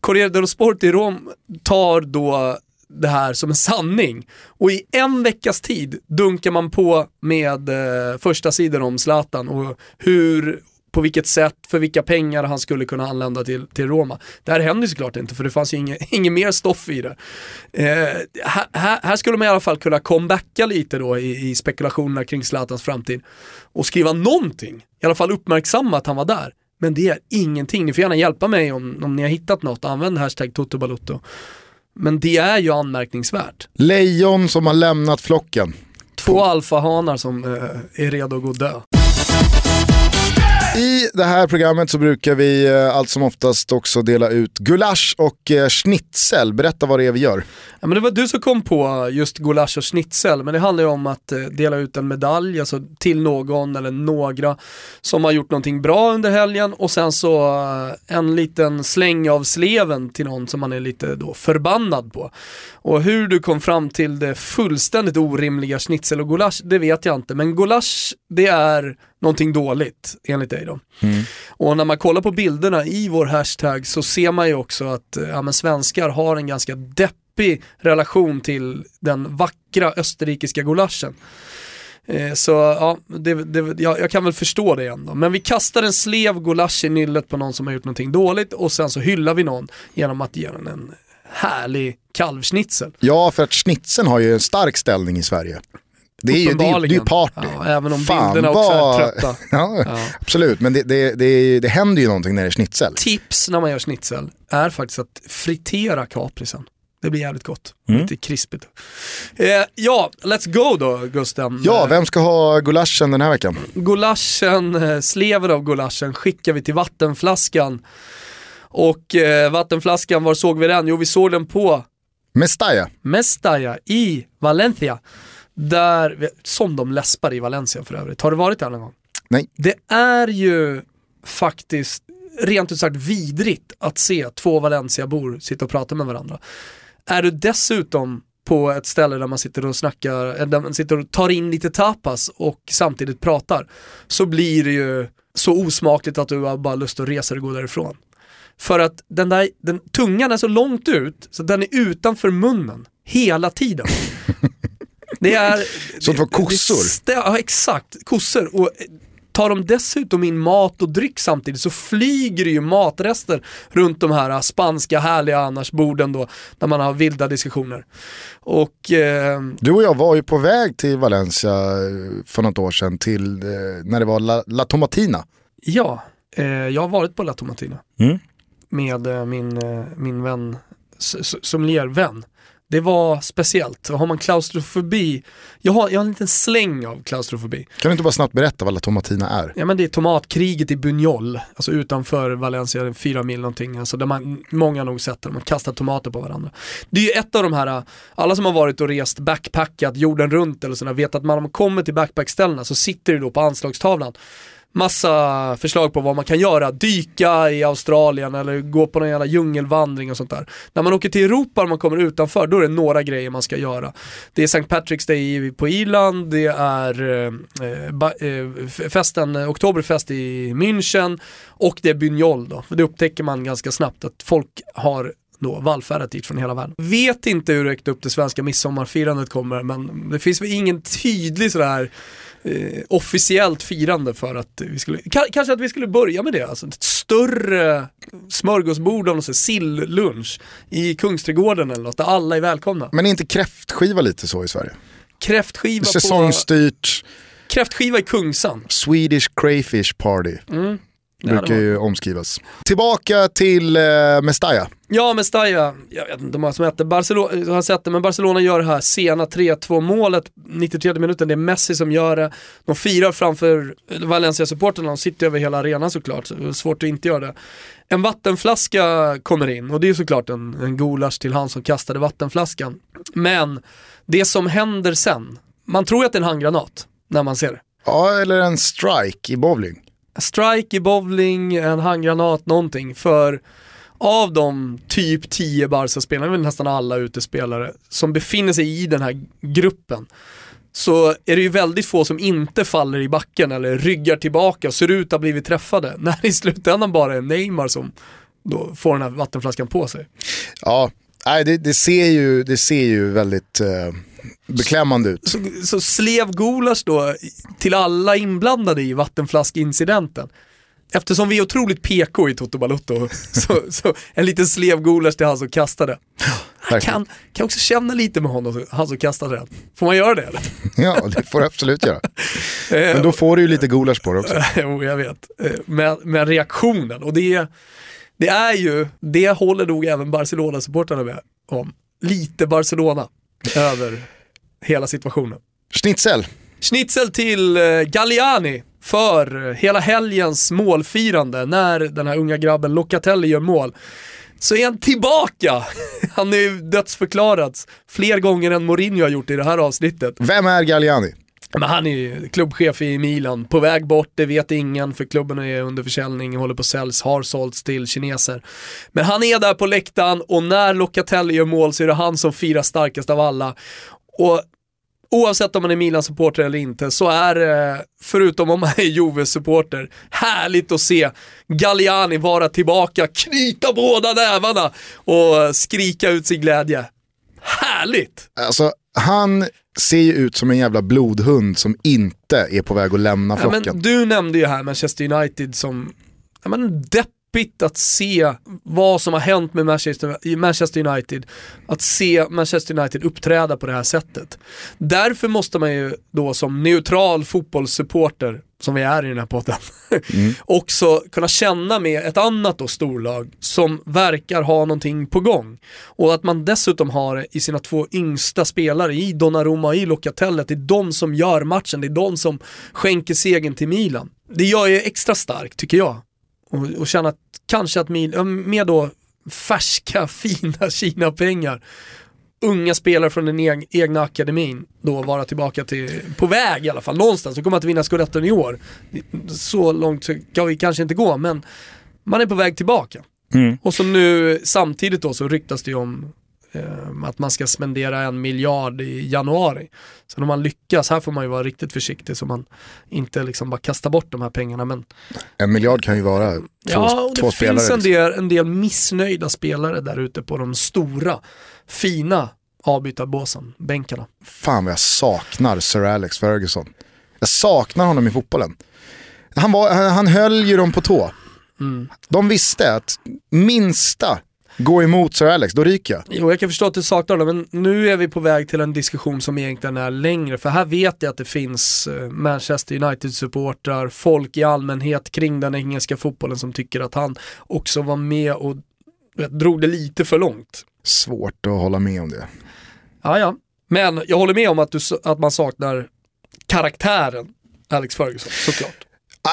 Corriere dello Sport i Rom tar då det här som en sanning. Och i en veckas tid dunkar man på med eh, första sidan om Zlatan och hur, på vilket sätt, för vilka pengar han skulle kunna anlända till, till Roma. Det här hände såklart inte för det fanns ju inget, inget mer stoff i det. Eh, här, här, skulle man i alla fall kunna comebacka lite då i, i spekulationerna kring Zlatans framtid och skriva någonting, i alla fall uppmärksamma att han var där. Men det är ingenting, ni får gärna hjälpa mig om, om ni har hittat något, använd hashtag Toto Men det är ju anmärkningsvärt. Lejon som har lämnat flocken. Två alfahanar som eh, är redo att gå och dö. I det här programmet så brukar vi eh, allt som oftast också dela ut gulasch och eh, schnitzel. Berätta vad det är vi gör. Ja, men det var du som kom på just gulasch och schnitzel, men det handlar ju om att eh, dela ut en medalj alltså till någon eller några som har gjort någonting bra under helgen och sen så en liten släng av sleven till någon som man är lite då förbannad på. Och hur du kom fram till det fullständigt orimliga schnitzel och gulasch, det vet jag inte, men gulasch det är någonting dåligt enligt dig då. Och när man kollar på bilderna i vår hashtag så ser man ju också att eh, ja, men svenskar har en ganska deppig relation till den vackra österrikiska gulaschen. Eh, Så ja, det, det, jag, jag kan väl förstå det ändå. Men vi kastar en slev gulasch i nyllet på någon som har gjort någonting dåligt och sen så hyllar vi någon genom att ge den en härlig kalvschnitzel. Ja, för att schnitzeln har ju en stark ställning i Sverige. Det är ju, det är, det är party. Ja, även om Fan, bilderna också vad- är trötta. Ja, Ja. Absolut, men det, det, det, det händer ju någonting när det är schnitzel. Tips när man gör schnitzel är faktiskt att fritera kaprisen. Det blir jävligt gott. Mm. Lite krispigt. Eh, ja, let's go då Gusten. Ja, Eh, vem ska ha gulaschen den här veckan? Gulaschen, eh, sleven av gulaschen skickar vi till vattenflaskan. Och eh, vattenflaskan, var såg vi den? Jo, vi såg den på Mestalla. Mestalla i Valencia. Där, som de läspar i Valencia för övrigt. Har du varit där någon gång? Nej. Det är ju faktiskt rent ut sagt vidrigt att se två Valencia-bor sitta och prata med varandra. Är du dessutom på ett ställe där man sitter och snackar, eh, där man sitter och tar in lite tapas och samtidigt pratar, så blir det ju så osmakligt att du har bara lust att resa dig och gå därifrån. För att den där, den, tungan är så långt ut så den är utanför munnen hela tiden. Det är... Två det- kossor. Det, ja exakt, kossor. Och eh, tar de dessutom in mat och dryck samtidigt så flyger det ju matrester runt de här spanska härliga annars borden då, där man har vilda diskussioner. Och eh, Du och jag var ju på väg till Valencia eh, för något år sedan till eh, när det var La, La Tomatina. ja, eh, jag har varit på La Tomatina Mm. med eh, min, eh, min vän, sommeliervän. Det var speciellt. Har man klaustrofobi, jag har, jag har en liten släng av klaustrofobi. Kan du inte bara snabbt berätta vad La Tomatina är? Ja men det är tomatkriget i Buñol, alltså utanför Valencia, fyra mil någonting, alltså där man, många har nog sett det, man kastar tomater på varandra. Det är ju ett av de här, alla som har varit och rest backpackat jorden runt eller sådär, vet att när man kommer till backpackställena så sitter det då på anslagstavlan massa förslag på vad man kan göra, dyka i Australien eller gå på någon jävla djungelvandring och sånt där. När man åker till Europa och man kommer utanför, då är det några grejer man ska göra. Det är St. Patrick's Day på Irland, det är eh, eh, eh festen, eh, Oktoberfest i München och det är Buñol då. För det upptäcker man ganska snabbt att folk har då vallfärdat dit från hela världen. Vet inte hur högt upp det svenska midsommarfirandet kommer men det finns väl ingen tydlig sådär eh, officiellt firande för att vi skulle, ka- kanske att vi skulle börja med det, alltså ett större smörgåsbord sånt, sillunch i Kungsträdgården eller något, där alla är välkomna. Men är inte kräftskiva lite så i Sverige? Kräftskiva, på, Säsongsstyrt, kräftskiva i Kungsan. Swedish crayfish party. Mm. Brukar det var- ju omskrivas. Tillbaka till eh, Mestalla. Ja, Mestalla, jag vet inte många som heter, Barcelona, har sett det, men Barcelona gör det här sena 3-2 målet, 93 minuten, det är Messi som gör det. De firar framför Valencia-supporterna, de sitter över hela arenan såklart, så det är svårt att inte göra det. En vattenflaska kommer in och det är såklart en, en gulasch till han som kastade vattenflaskan. Men det som händer sen, man tror att det är en handgranat när man ser det. Ja, eller en strike i bowling strike i bowling, en handgranat, någonting. För av de typ 10 Barca-spelare, väl nästan alla utespelare, som befinner sig i den här gruppen, så är det ju väldigt få som inte faller i backen eller ryggar tillbaka och ser ut att ha blivit träffade. När det i slutändan bara är Neymar som då får den här vattenflaskan på sig. Ja, nej, det, det, ser, ju, det ser ju väldigt eh, beklämmande ut. Så, så slev Gulasch då till alla inblandade i vattenflaskincidenten. Eftersom vi är otroligt PK i Toto Balotto, så, så en liten slev Gulasch till han som kastade. Jag kan, kan också känna lite med honom, han som kastade den. Får man göra det eller? Ja, det får du absolut göra. Eh, Men då får du ju lite gulasch på det också. jo, jag vet. Eh, Men, men reaktionen, och det, det är ju, det håller nog även Barcelona-supportrarna med om. Lite Barcelona över hela situationen. Schnitzel, Schnitzel till eh, Galliani för hela helgens målfirande när den här unga grabben Locatelli gör mål så är han tillbaka. Han är ju dödsförklarats fler gånger än Mourinho har gjort i det här avsnittet. Vem är Galliani? Men han är ju klubbchef i Milan, på väg bort, det vet ingen för klubben är under försäljning, håller på att säljs, har sålts till kineser. Men han är där på läktaren och när Locatelli gör mål så är det han som firar starkast av alla. Och oavsett om man är Milan-supporter eller inte så är det, förutom om man är Juve-supporter, härligt att se Galliani vara tillbaka, knyta båda nävarna och skrika ut sin glädje. Härligt! Alltså, han ser ju ut som en jävla blodhund som inte är på väg att lämna Ja, flocken. men du nämnde ju här Manchester United som ja, men deppigt att se vad som har hänt med Manchester, United. Att se Manchester United uppträda på det här sättet. Därför måste man ju då som neutral fotbollssupporter, som vi är i den här podden, också kunna känna med ett annat då storlag som verkar ha någonting på gång. Och att man dessutom har det i sina två yngsta spelare, i Donnarumma och i Locatelli, det är de som gör matchen, det är de som skänker segern till Milan. Det gör ju extra starkt tycker jag. Och, och känna att kanske att Milan, med då färska fina Kina-pengar, unga spelare från den eg- egna akademin då vara tillbaka till, på väg i alla fall, någonstans. De kommer att vinna scudetton i år. Så långt ska vi kanske inte gå, men man är på väg tillbaka. Mm. Och så nu samtidigt då så ryktas det ju om att man ska spendera en miljard i januari. Så om man lyckas, här får man ju vara riktigt försiktig så man inte liksom bara kastar bort de här pengarna. Men En miljard kan ju vara två, ja, och det två finns spelare. en liksom. del, en del missnöjda spelare där ute på de stora, fina avbytarbåsen, bänkarna. Fan vad jag saknar Sir Alex Ferguson. Jag saknar honom i fotbollen. Han, var, han, han höll ju dem på tå. Mm. De visste att minsta gå emot Sir Alex, då ryker jag. Jo, jag kan förstå att du saknar det, men nu är vi på väg till en diskussion som egentligen är längre. För här vet jag att det finns eh, Manchester United-supportrar, folk i allmänhet kring den engelska fotbollen som tycker att han också var med och vet, drog det lite för långt. Svårt att hålla med om det. Ja, ja. Men jag håller med om att, du, att man saknar karaktären Alex Ferguson, såklart.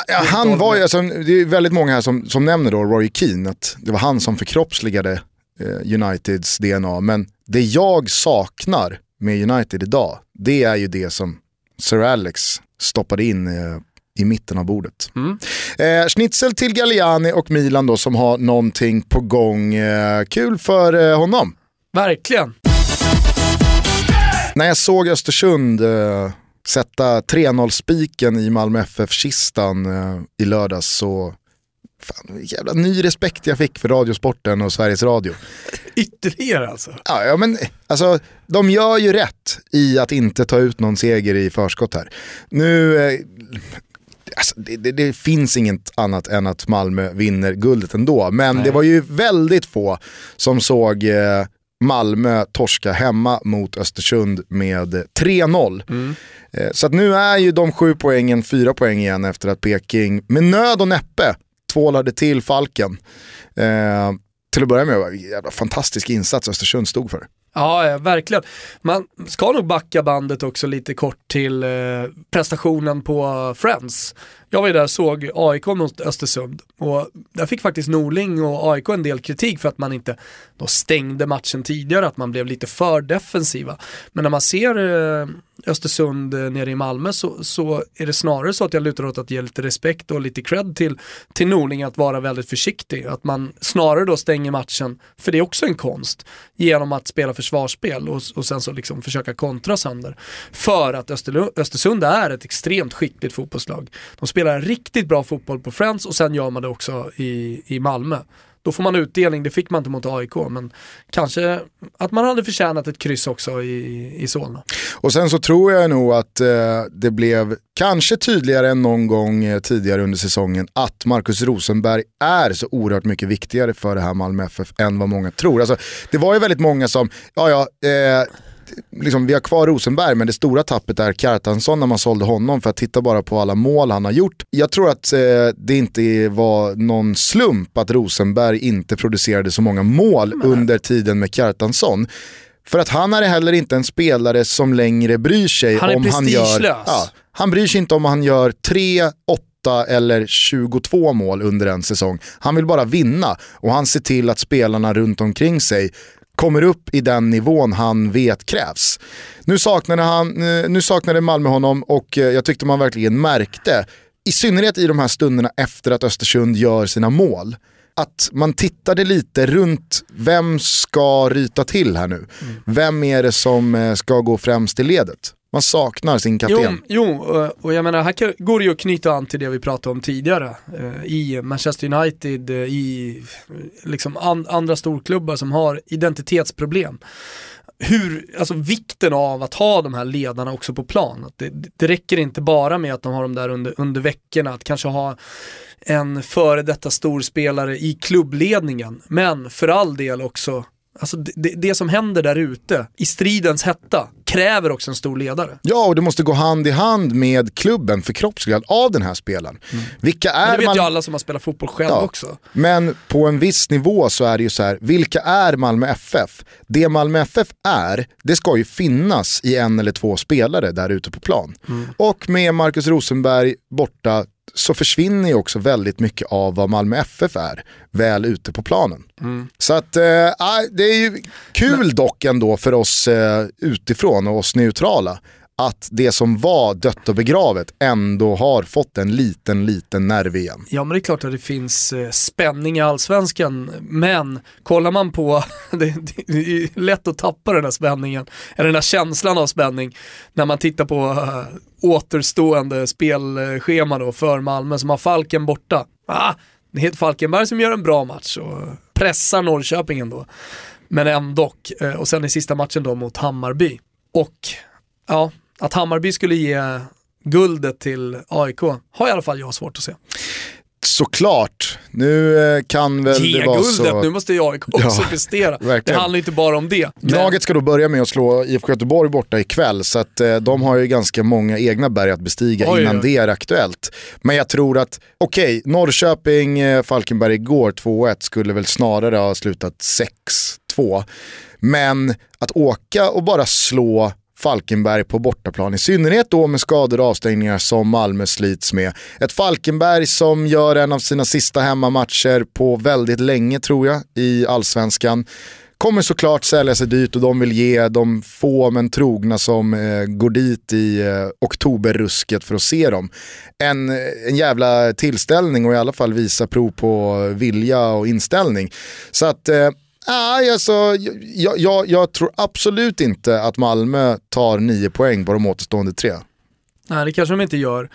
Ja, han var ju, alltså, det är väldigt många här som, som nämner då Roy Keane, att det var han som förkroppsligade eh, Uniteds DNA. Men det jag saknar med United idag, det är ju det som Sir Alex stoppade in eh, i mitten av bordet. Mm. Eh, schnitzel till Galliani och Milan då som har någonting på gång. Eh, kul för eh, honom. Verkligen. När jag såg Östersund eh, sätta 3-0-spiken i Malmö FF-kistan eh, i lördags så fan, jävla ny respekt jag fick för Radiosporten och Sveriges Radio. Ytterligare alltså. Ja, ja, men alltså, de gör ju rätt i att inte ta ut någon seger i förskott här. Nu, eh, alltså, det, det, det finns inget annat än att Malmö vinner guldet ändå. Men Nej. det var ju väldigt få som såg eh, Malmö torska hemma mot Östersund med 3-0. Mm. Eh, Så att nu är ju de sju poängen fyra poäng igen efter att Peking med nöd och näppe tvålade till Falken. Eh, till att börja med, var det en jävla fantastisk insats Östersund stod för. Ja, ja, verkligen. Man ska nog backa bandet också lite kort till eh, prestationen på Friends. Jag var ju där och såg AIK mot Östersund och där fick faktiskt Norling och AIK en del kritik för att man inte då stängde matchen tidigare, att man blev lite för defensiva. Men när man ser eh, Östersund eh, nere i Malmö så, så är det snarare så att jag lutar åt att ge lite respekt och lite cred till, till Norling att vara väldigt försiktig. Att man snarare då stänger matchen, för det är också en konst, genom att spela försvarsspel och, och sen så liksom försöka kontra sönder. För att Östersund är ett extremt skickligt fotbollslag. De spelar riktigt bra fotboll på Friends och sen gör man det också i, i Malmö. Då får man utdelning, det fick man inte mot AIK, men kanske att man hade förtjänat ett kryss också i, i Solna. Och sen så tror jag nog att eh, det blev kanske tydligare än någon gång eh, tidigare under säsongen att Marcus Rosenberg är så oerhört mycket viktigare för det här Malmö FF än vad många tror. Alltså, det var ju väldigt många som, ja ja, eh, liksom, vi har kvar Rosenberg men det stora tappet är Kjartansson när man sålde honom för att titta bara på alla mål han har gjort. Jag tror att eh, det inte var någon slump att Rosenberg inte producerade så många mål under tiden med Kjartansson. För att han är heller inte en spelare som längre bryr sig Han om han gör... Ja, han bryr sig inte om han gör 3, 28 eller 22 mål under en säsong. Han vill bara vinna och han ser till att spelarna runt omkring sig kommer upp i den nivån han vet krävs. Nu saknade, han, nu saknade Malmö honom och jag tyckte man verkligen märkte, i synnerhet i de här stunderna efter att Östersund gör sina mål, att man tittade lite runt vem ska ryta till här nu? Mm. Vem är det som eh, ska gå främst i ledet? Man saknar sin kapten. Jo, jo, eh, och jag menar här går det ju att knyta an till det vi pratade om tidigare. Eh, I Manchester United, eh, i liksom andra storklubbar som har identitetsproblem hur, alltså vikten av att ha de här ledarna också på plan. Att det, det räcker inte bara med att de har dem där under, under veckorna, att kanske ha en före detta storspelare i klubbledningen, men för all del också Alltså det, det, som händer där ute i stridens hetta kräver också en stor ledare. Ja, och det måste gå hand i hand med klubben förkroppsligad av den här spelaren. Mm. Vilka är Men det vet man... ju alla som har spelat fotboll själv ja. också. Men på en viss nivå så är det ju så här, vilka är Malmö FF? Det Malmö FF är, det ska ju finnas i en eller två spelare där ute på plan. Mm. Och med Marcus Rosenberg borta så försvinner ju också väldigt mycket av vad Malmö FF är väl ute på planen. Mm. Så att, äh, det är ju kul dock ändå för oss äh, utifrån och oss neutrala att det som var dött och begravet ändå har fått en liten, liten nerv igen. Ja men det är klart att det finns eh, spänning i allsvenskan, men kollar man på, det, är lätt att tappa den här spänningen, eller den här känslan av spänning, när man tittar på eh, återstående spelschema då för Malmö som har Falken borta. Ah, det är Falkenberg som gör en bra match och pressar Norrköping ändå. Men ändå, eh, och sen i sista matchen då mot Hammarby. Och ja, att Hammarby skulle ge guldet till AIK har i alla fall jag svårt att se. Såklart, nu eh, kan väl Ge det vara guldet, så... nu måste AIK också ja, prestera. Verkligen. Det handlar inte bara om det. Gnaget ska då börja med att slå IFK Göteborg borta ikväll, så att eh, de har ju ganska många egna berg att bestiga oj, innan oj. det är aktuellt. Men jag tror att, okej, okay, Norrköping, eh, Falkenberg igår 2-1 skulle väl snarare ha slutat 6-2. Men att åka och bara slå Falkenberg på bortaplan. I synnerhet då med skador och avstängningar som Malmö slits med. Ett Falkenberg som gör en av sina sista hemmamatcher på väldigt länge tror jag i allsvenskan. Kommer såklart sälja sig dyrt och de vill ge de få men trogna som eh, går dit i eh, oktoberrusket för att se dem. En, eh, en jävla tillställning och i alla fall visa prov på eh, vilja och inställning. Så att eh, Nej, alltså, jag, jag, jag, tror absolut inte att Malmö tar nio poäng på de återstående tre. Nej, det kanske de inte gör.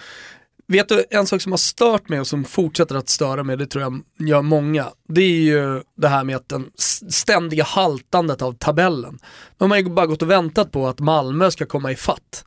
Vet du en sak som har stört mig och som fortsätter att störa mig, det tror jag gör många. Det är ju det här med att den ständiga haltandet av tabellen. De har ju bara gått och väntat på att Malmö ska komma i fatt.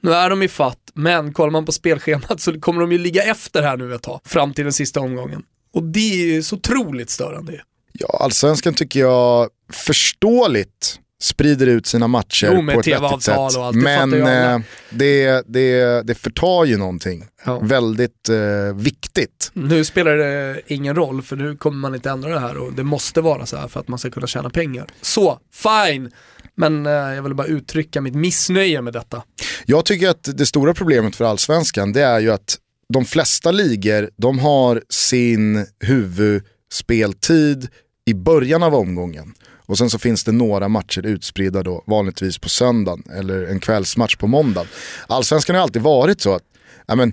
Nu är de i fatt, men kollar man på spelschemat så kommer de ju ligga efter här nu ett tag, fram till den sista omgången. Och det är ju så otroligt störande. Ja, allsvenskan tycker jag förståeligt sprider ut sina matcher jo, på ett vettigt sätt. Och allt, Men eh, det, det, det förtar ju någonting ja. väldigt eh, viktigt. Nu spelar det ingen roll för nu kommer man inte ändra det här och det måste vara så här för att man ska kunna tjäna pengar. Så, fine! Men eh, jag vill bara uttrycka mitt missnöje med detta. Jag tycker att det stora problemet för allsvenskan det är ju att de flesta ligor, de har sin huvudspeltid i början av omgången. Och sen så finns det några matcher utspridda då, vanligtvis på söndagen eller en kvällsmatch på måndag. Allsvenskan har alltid varit så att ja, men,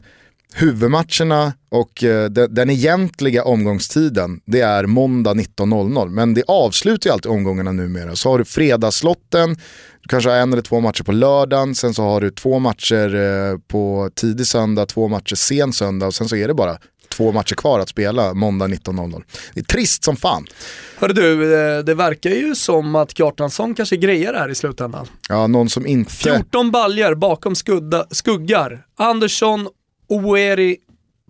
huvudmatcherna och eh, den, den egentliga omgångstiden det är måndag 19.00. Men det avslutar ju alltid omgångarna numera. Så har du fredagslotten, du kanske har en eller två matcher på lördagen, sen så har du två matcher eh, på tidig söndag, två matcher sen söndag och sen så är det bara två matcher kvar att spela måndag 19.00. Det är trist som fan. Hörru du, eh, det verkar ju som att Kjartansson kanske grejer det här i slutändan. Ja, någon som inte... 14 baljer bakom skudda, skuggar. Andersson, Oeri,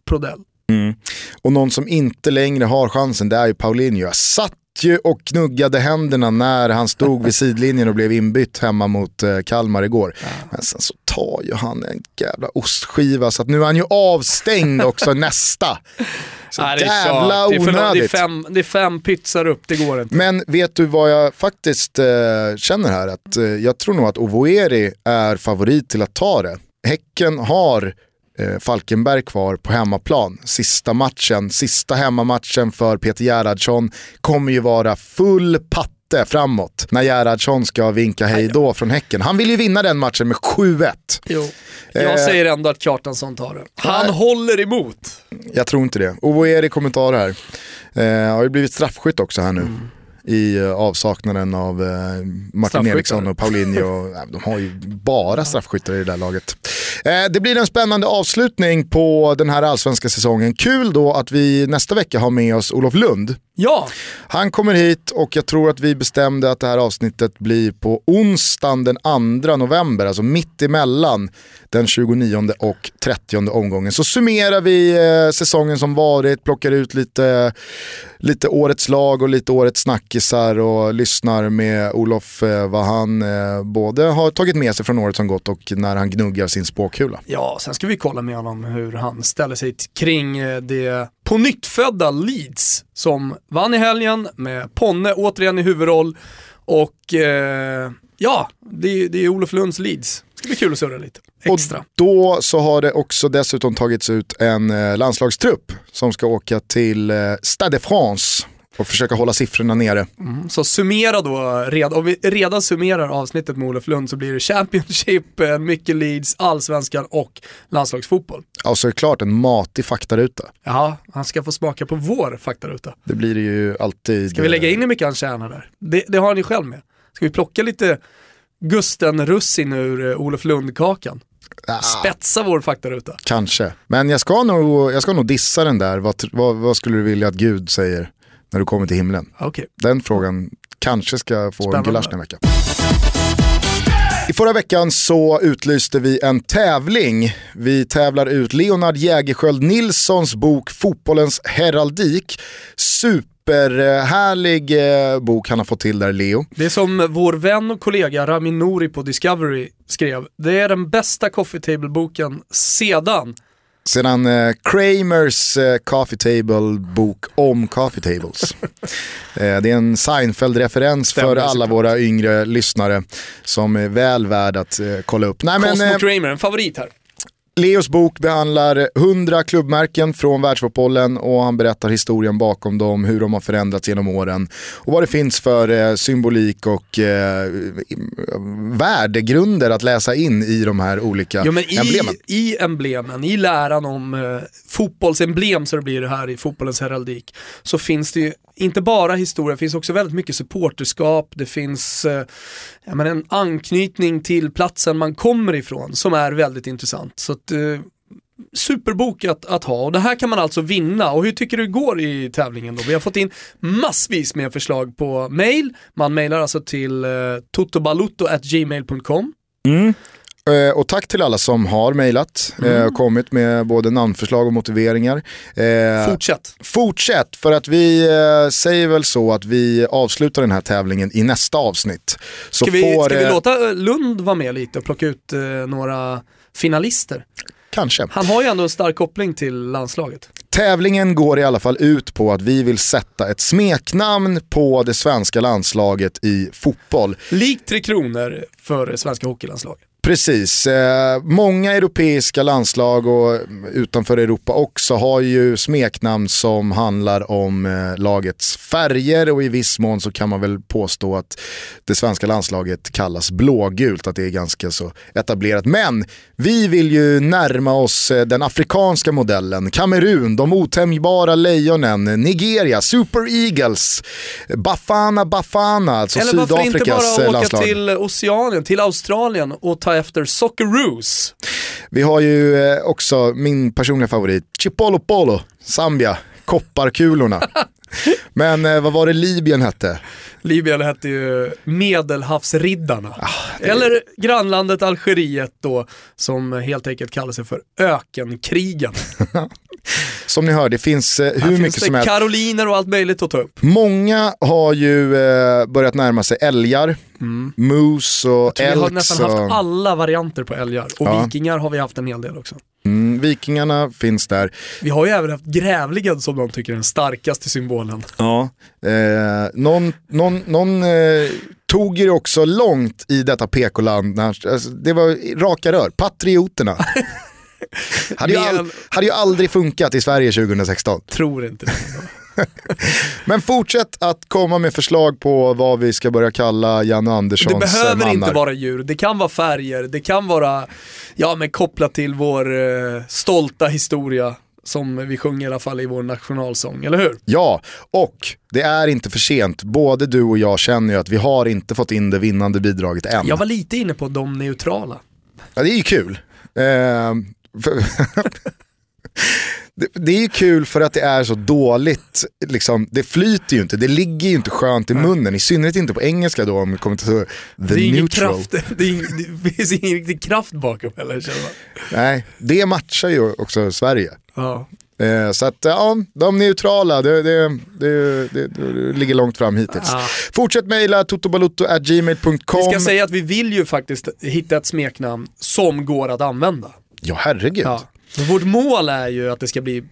Prodell. Mm. Och någon som inte längre har chansen, det är ju Paulinho. Jag satt ju och knuggade händerna när han stod vid sidlinjen och blev inbytt hemma mot eh, Kalmar igår. Men sen så tar ju han en jävla ostskiva så att nu är han ju avstängd också nästa. Så Nej, jävla det är onödigt. Det är, fem, det är fem pizzar upp, det går inte. Men vet du vad jag faktiskt eh, känner här? Att, eh, jag tror nog att Ovoeri är favorit till att ta det. Häcken har Falkenberg kvar på hemmaplan. Sista matchen, sista hemmamatchen för Peter Gerhardsson kommer ju vara full patte framåt när Gerhardsson ska vinka hej då från Häcken. Han vill ju vinna den matchen med 7-1. Jo. Jag Eh, säger ändå att Kjartansson tar det. Han Nej. håller emot. Jag tror inte det. Ovoeri kommentarer här. Eh, har ju blivit straffskytt också här nu. Mm. I eh, avsaknaden av eh, Martin. Eriksson och Paulinho. De har ju bara straffskyttar i det där laget. Eh, det blir en spännande avslutning på den här allsvenska säsongen. Kul då att vi nästa vecka har med oss Olof Lund. Ja, Han kommer hit och jag tror att vi bestämde att det här avsnittet blir på onsdagen den 2 november, alltså mitt emellan den 29 och 30 omgången. Så summerar vi eh, säsongen som varit, plockar ut lite, lite årets lag och lite årets snackisar och lyssnar med Olof eh, vad han eh, både har tagit med sig från året som gått och när han gnuggar sin spåkula. Ja, sen ska vi kolla med honom hur han ställer sig kring det på nyttfödda Leeds som vann i helgen med Ponne återigen i huvudroll och eh, ja, det, är- det är Olof Lunds Leeds. Det ska bli kul att surra lite extra. Och då så har det också dessutom tagits ut en eh, landslagstrupp som ska åka till eh, Stade de France och försöka hålla siffrorna nere. Mm, Så summera då, red, om vi redan summerar avsnittet med Olof Lund så blir det Championship, eh, mycket Leeds, Allsvenskan och landslagsfotboll. Ja, så är det klart en matig faktaruta. Ja, han ska få smaka på vår faktaruta. Det blir det ju alltid. Ska vi lägga in hur mycket han tjänar där? Det, det har han ju själv med. Ska vi plocka lite Gusten Russin ur eh, Olof Lund-kakan? Ah, Spetsa vår faktaruta. kanske. Men jag ska, nog, jag ska nog dissa den där. Vad, vad, vad skulle du vilja att Gud säger när du kommer till himlen? Okej. Den frågan kanske ska få en Spännande. gulasch den här veckan. I förra veckan så utlyste vi en tävling. Vi tävlar ut Leonard Jägerskiöld Nilssons bok Fotbollens heraldik. Superhärlig eh, bok han har fått till där Leo. Det är som vår vän och kollega Ramin Nouri på Discovery skrev. Det är den bästa coffee table-boken sedan. Sedan eh, Kramers eh, Coffee Table-bok om Coffee Tables. eh, det är en Seinfeld-referens för alla våra yngre lyssnare som är väl värd att eh, kolla upp. Nej, men, Cosmo eh, Kramer, en favorit här. Leos bok behandlar 100 klubbmärken från världsfotbollen och han berättar historien bakom dem, hur de har förändrats genom åren och vad det finns för eh, symbolik och eh, värdegrunder att läsa in i de här olika Ja, i, emblemen. I emblemen, i läran om eh, fotbollsemblem så det blir det här i fotbollens heraldik, så finns det ju inte bara historia, det finns också väldigt mycket supporterskap, det finns eh, ja, men en anknytning till platsen man kommer ifrån som är väldigt intressant. Så att, eh, superbok att, att ha och det här kan man alltså vinna. Och hur tycker du det går i tävlingen då? Vi har fått in massvis med förslag på mail. Man mailar alltså till eh, totobalutto.gmail.com. Mm och tack till alla som har mejlat Mm. eh, och kommit med både namnförslag och motiveringar. Eh, Fortsätt. Fortsätt, för att vi eh, säger väl så att vi avslutar den här tävlingen i nästa avsnitt. Så Ska vi, får, ska vi eh, låta eh, Lund vara med lite och plocka ut eh, några finalister? Kanske. Han har ju ändå en stark koppling till landslaget. Tävlingen går i alla fall ut på att vi vill sätta ett smeknamn på det svenska landslaget i fotboll. Likt Tre Kronor för det svenska hockeylandslaget. Precis, eh, många europeiska landslag och utanför Europa också har ju smeknamn som handlar om eh, lagets färger och i viss mån så kan man väl påstå att det svenska landslaget kallas blågult, att det är ganska så etablerat. Men vi vill ju närma oss eh, den afrikanska modellen, Kamerun, de otämjbara lejonen, Nigeria, Super Eagles, Bafana Bafana, alltså Eller varför inte Sydafrikas bara åka landslag. till Oceanien, till Australien och ta efter Socceroos. Vi har ju eh, också min personliga favorit, Chipolo Polo, Zambia, kopparkulorna. Men eh, vad var det Libyen hette? Libyen hette ju Medelhavsriddarna. Ah, Eller grannlandet Algeriet då, som helt enkelt kallar sig för Ökenkrigen. Som ni hör, det finns eh, Här hur finns mycket det som helst. karoliner och allt möjligt att ta upp. Många har ju eh, börjat närma sig älgar, moose och Mm. Vi har nästan Och, haft alla varianter på älgar och Ja. vikingar har vi haft en hel del också. Vikingarna finns där. Vi har ju även haft grävlingen som de tycker är den starkaste symbolen. Ja. Eh, någon någon, någon eh, tog det också långt i detta PK-land. Alltså, det var raka rör, patrioterna. hade, ju all, hade ju aldrig funkat i Sverige 2016. Tror inte det. Men fortsätt att komma med förslag på vad vi ska börja kalla Janne Det Anderssons behöver mannar. inte vara djur, det kan vara färger, det kan vara ja, men kopplat till vår eh, stolta historia som vi sjunger i alla fall i vår nationalsång, eller hur? Ja, och det är inte för sent. Både du och jag känner ju att vi har inte fått in det vinnande bidraget än. Jag var lite inne på de neutrala. Ja, det är ju kul. Eh, för, det, det är ju kul för att det är så dåligt, liksom, det flyter ju inte, det ligger ju inte skönt i munnen, i synnerhet inte på engelska då om det kommer till the det, är neutral. kraft, det, är det finns ingen riktig kraft bakom heller känner man. Nej, det matchar ju också Sverige. Ja. Eh, så att ja, de neutrala, det, det, det, det, det ligger långt fram hittills. Ja. Fortsätt mejla totobalutto.gmail.com. Vi ska säga att vi vill ju faktiskt hitta ett smeknamn som går att använda. Ja, herregud. Ja. Vårt mål är ju att det ska bli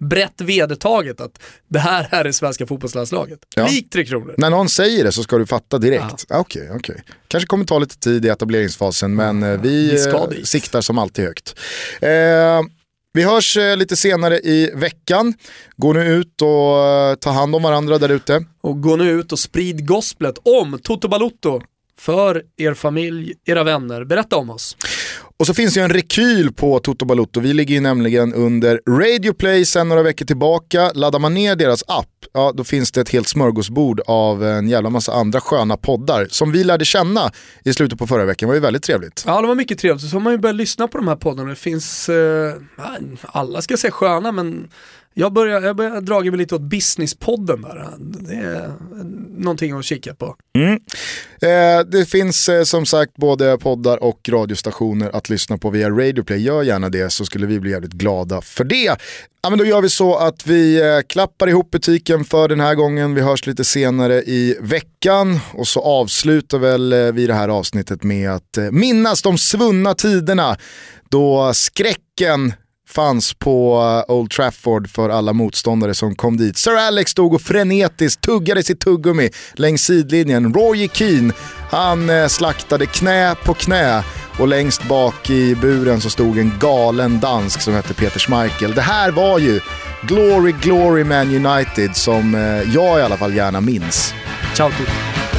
brett vedertaget att det här är det svenska fotbollslandslaget. Ja. Likt Tre Kronor. När någon säger det så ska du fatta direkt. Okej, okej. Kanske kommer ta lite tid i etableringsfasen men eh, vi, Vi eh, siktar som alltid högt. Eh, vi hörs eh, lite senare i veckan. Gå nu ut och ta hand om varandra där ute. Och gå nu ut och sprid gosplet om Toto Balutto för er familj, era vänner. Berätta om oss. Och så finns ju en rekyl på Toto Balotto. Vi ligger ju nämligen under Radio Play sedan några veckor tillbaka. Laddar man ner deras app, ja då finns det ett helt smörgåsbord av en jävla massa andra sköna poddar som vi lärde känna i slutet på förra veckan. Det var ju väldigt trevligt. Ja, det var mycket trevligt. Så har man ju börjat lyssna på de här poddarna. Det finns, eh, alla ska säga sköna, men jag börjar, jag börjar dra mig lite åt businesspodden där. Det är någonting att kika på. Mm. Eh, det finns eh, som sagt både poddar och radiostationer att lyssna på via radioplay. Gör gärna det så skulle vi bli jävligt glada för det. Ja, men då gör vi så att vi eh, klappar ihop butiken för den här gången. Vi hörs lite senare i veckan och så avslutar väl eh, vi det här avsnittet med att eh, minnas de svunna tiderna då skräcken fanns på eh, Old Trafford för alla motståndare som kom dit. Sir Alex stod och frenetiskt tuggade sitt tuggummi längs sidlinjen. Roy Keane, han eh, slaktade knä på knä och längst bak i buren så stod en galen dansk som hette Peter Schmeichel. Det här var ju Glory Glory Man United som eh, jag i alla fall gärna minns. Ciao tutti.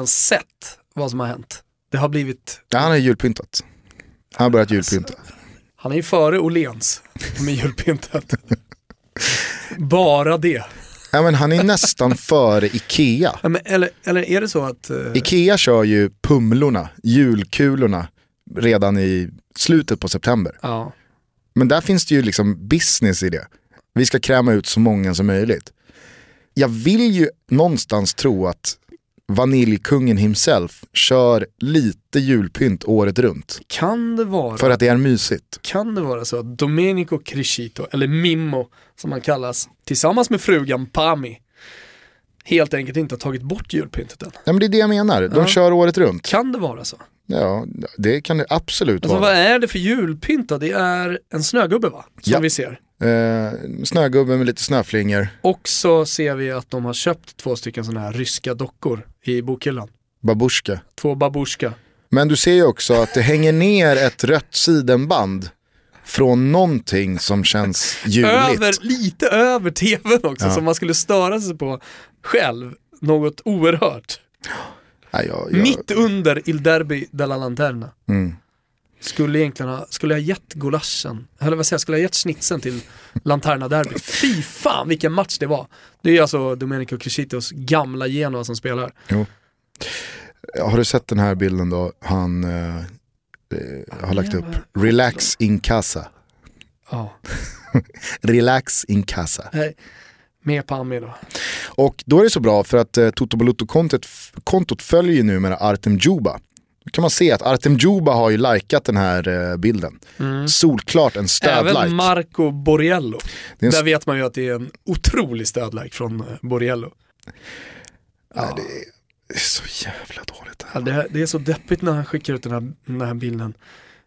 Ens sett vad som har hänt? Det har blivit, Ja, han har julpyntat. Han har börjat julpynta. han är ju före Åhléns med julpyntet. Bara det. Ja, men han är nästan före Ikea. Ja, men, eller, eller är det så att... eh, Ikea kör ju pumlorna, julkulorna, redan i slutet på september. ja. Men där finns det ju liksom business i det. Vi ska kräma ut så många som möjligt. Jag vill ju någonstans tro att vaniljkungen himself kör lite julpynt året runt. Kan det vara, För att det är mysigt. kan det vara så att Domenico Crescito, eller Mimmo som han kallas, tillsammans med frugan Pami, helt enkelt inte har tagit bort julpyntet än? Ja, men det är det jag menar, de Ja. kör året runt. Kan det vara så? Ja, det kan det absolut Alltså vara. vad är det för julpynt då? Det är en snögubbe va? Som Ja. vi ser. Eh, snögubbe med lite snöflingor, Och så ser vi att de har köpt två stycken sådana här ryska dockor i bokhyllan. babushka. Två babushka. Men du ser ju också att det hänger ner ett rött sidenband från någonting som känns. Över, lite över tvn också, Ja. som man skulle störa sig på själv. Något oerhört. Nej, jag, jag, Mitt under Il Derby della Lanterna. Mm. Skulle egentligen ha, skulle jag gett gulaschen, eller vad säger jag, skulle jag gett schnitzeln till Lanterna Derby. Fy fan vilken match det var. Det är alltså Domenico Crescitos gamla Genoa som spelar. Har du sett den här bilden då? Han eh, eh, har lagt upp relax in casa. Ja, Relax in casa. Nej. med Pami då. Och då är det så bra för att eh, Toto Balotto-kontot kontot följer ju numera Artem Djuba. Då kan man se att Artem Djuba har ju likat den här eh, bilden. Solklart en stödlike. Mm. Även Marco Borriello. Det en Där vet man ju att det är en otrolig stödlike från eh, Borriello. Nej, det är så jävla dåligt. Ja, det, det är så deppigt när han skickar ut den här, den här bilden.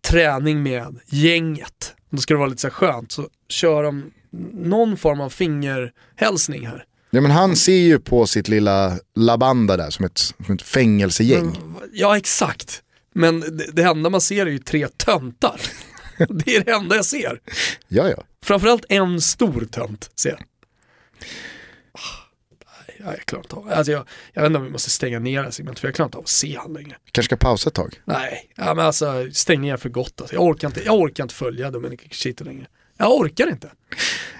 Träning med gänget. Då ska det vara lite så här skönt. Så kör de någon form av fingerhälsning här. Ja, men han ser ju på sitt lilla labanda där som ett, som ett fängelsegäng. Ja, exakt. Men det, det enda man ser är ju tre töntar. det är det enda jag ser. Ja, ja. Framförallt en stor tönt ser jag. Ah, nej, Jag klarar inte av alltså jag, jag vet inte om vi måste stänga ner det här segmentet för jag klarar inte av att se han längre. Kanske ska pausa ett tag. Nej, ja, men alltså stäng ner för gott alltså. jag, orkar inte, jag orkar inte följa Domenico Crescito längre. Jag orkar inte.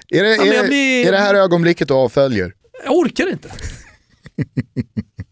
Är det, men är, blir- är det här ögonblicket du avföljer? Jag orkar inte.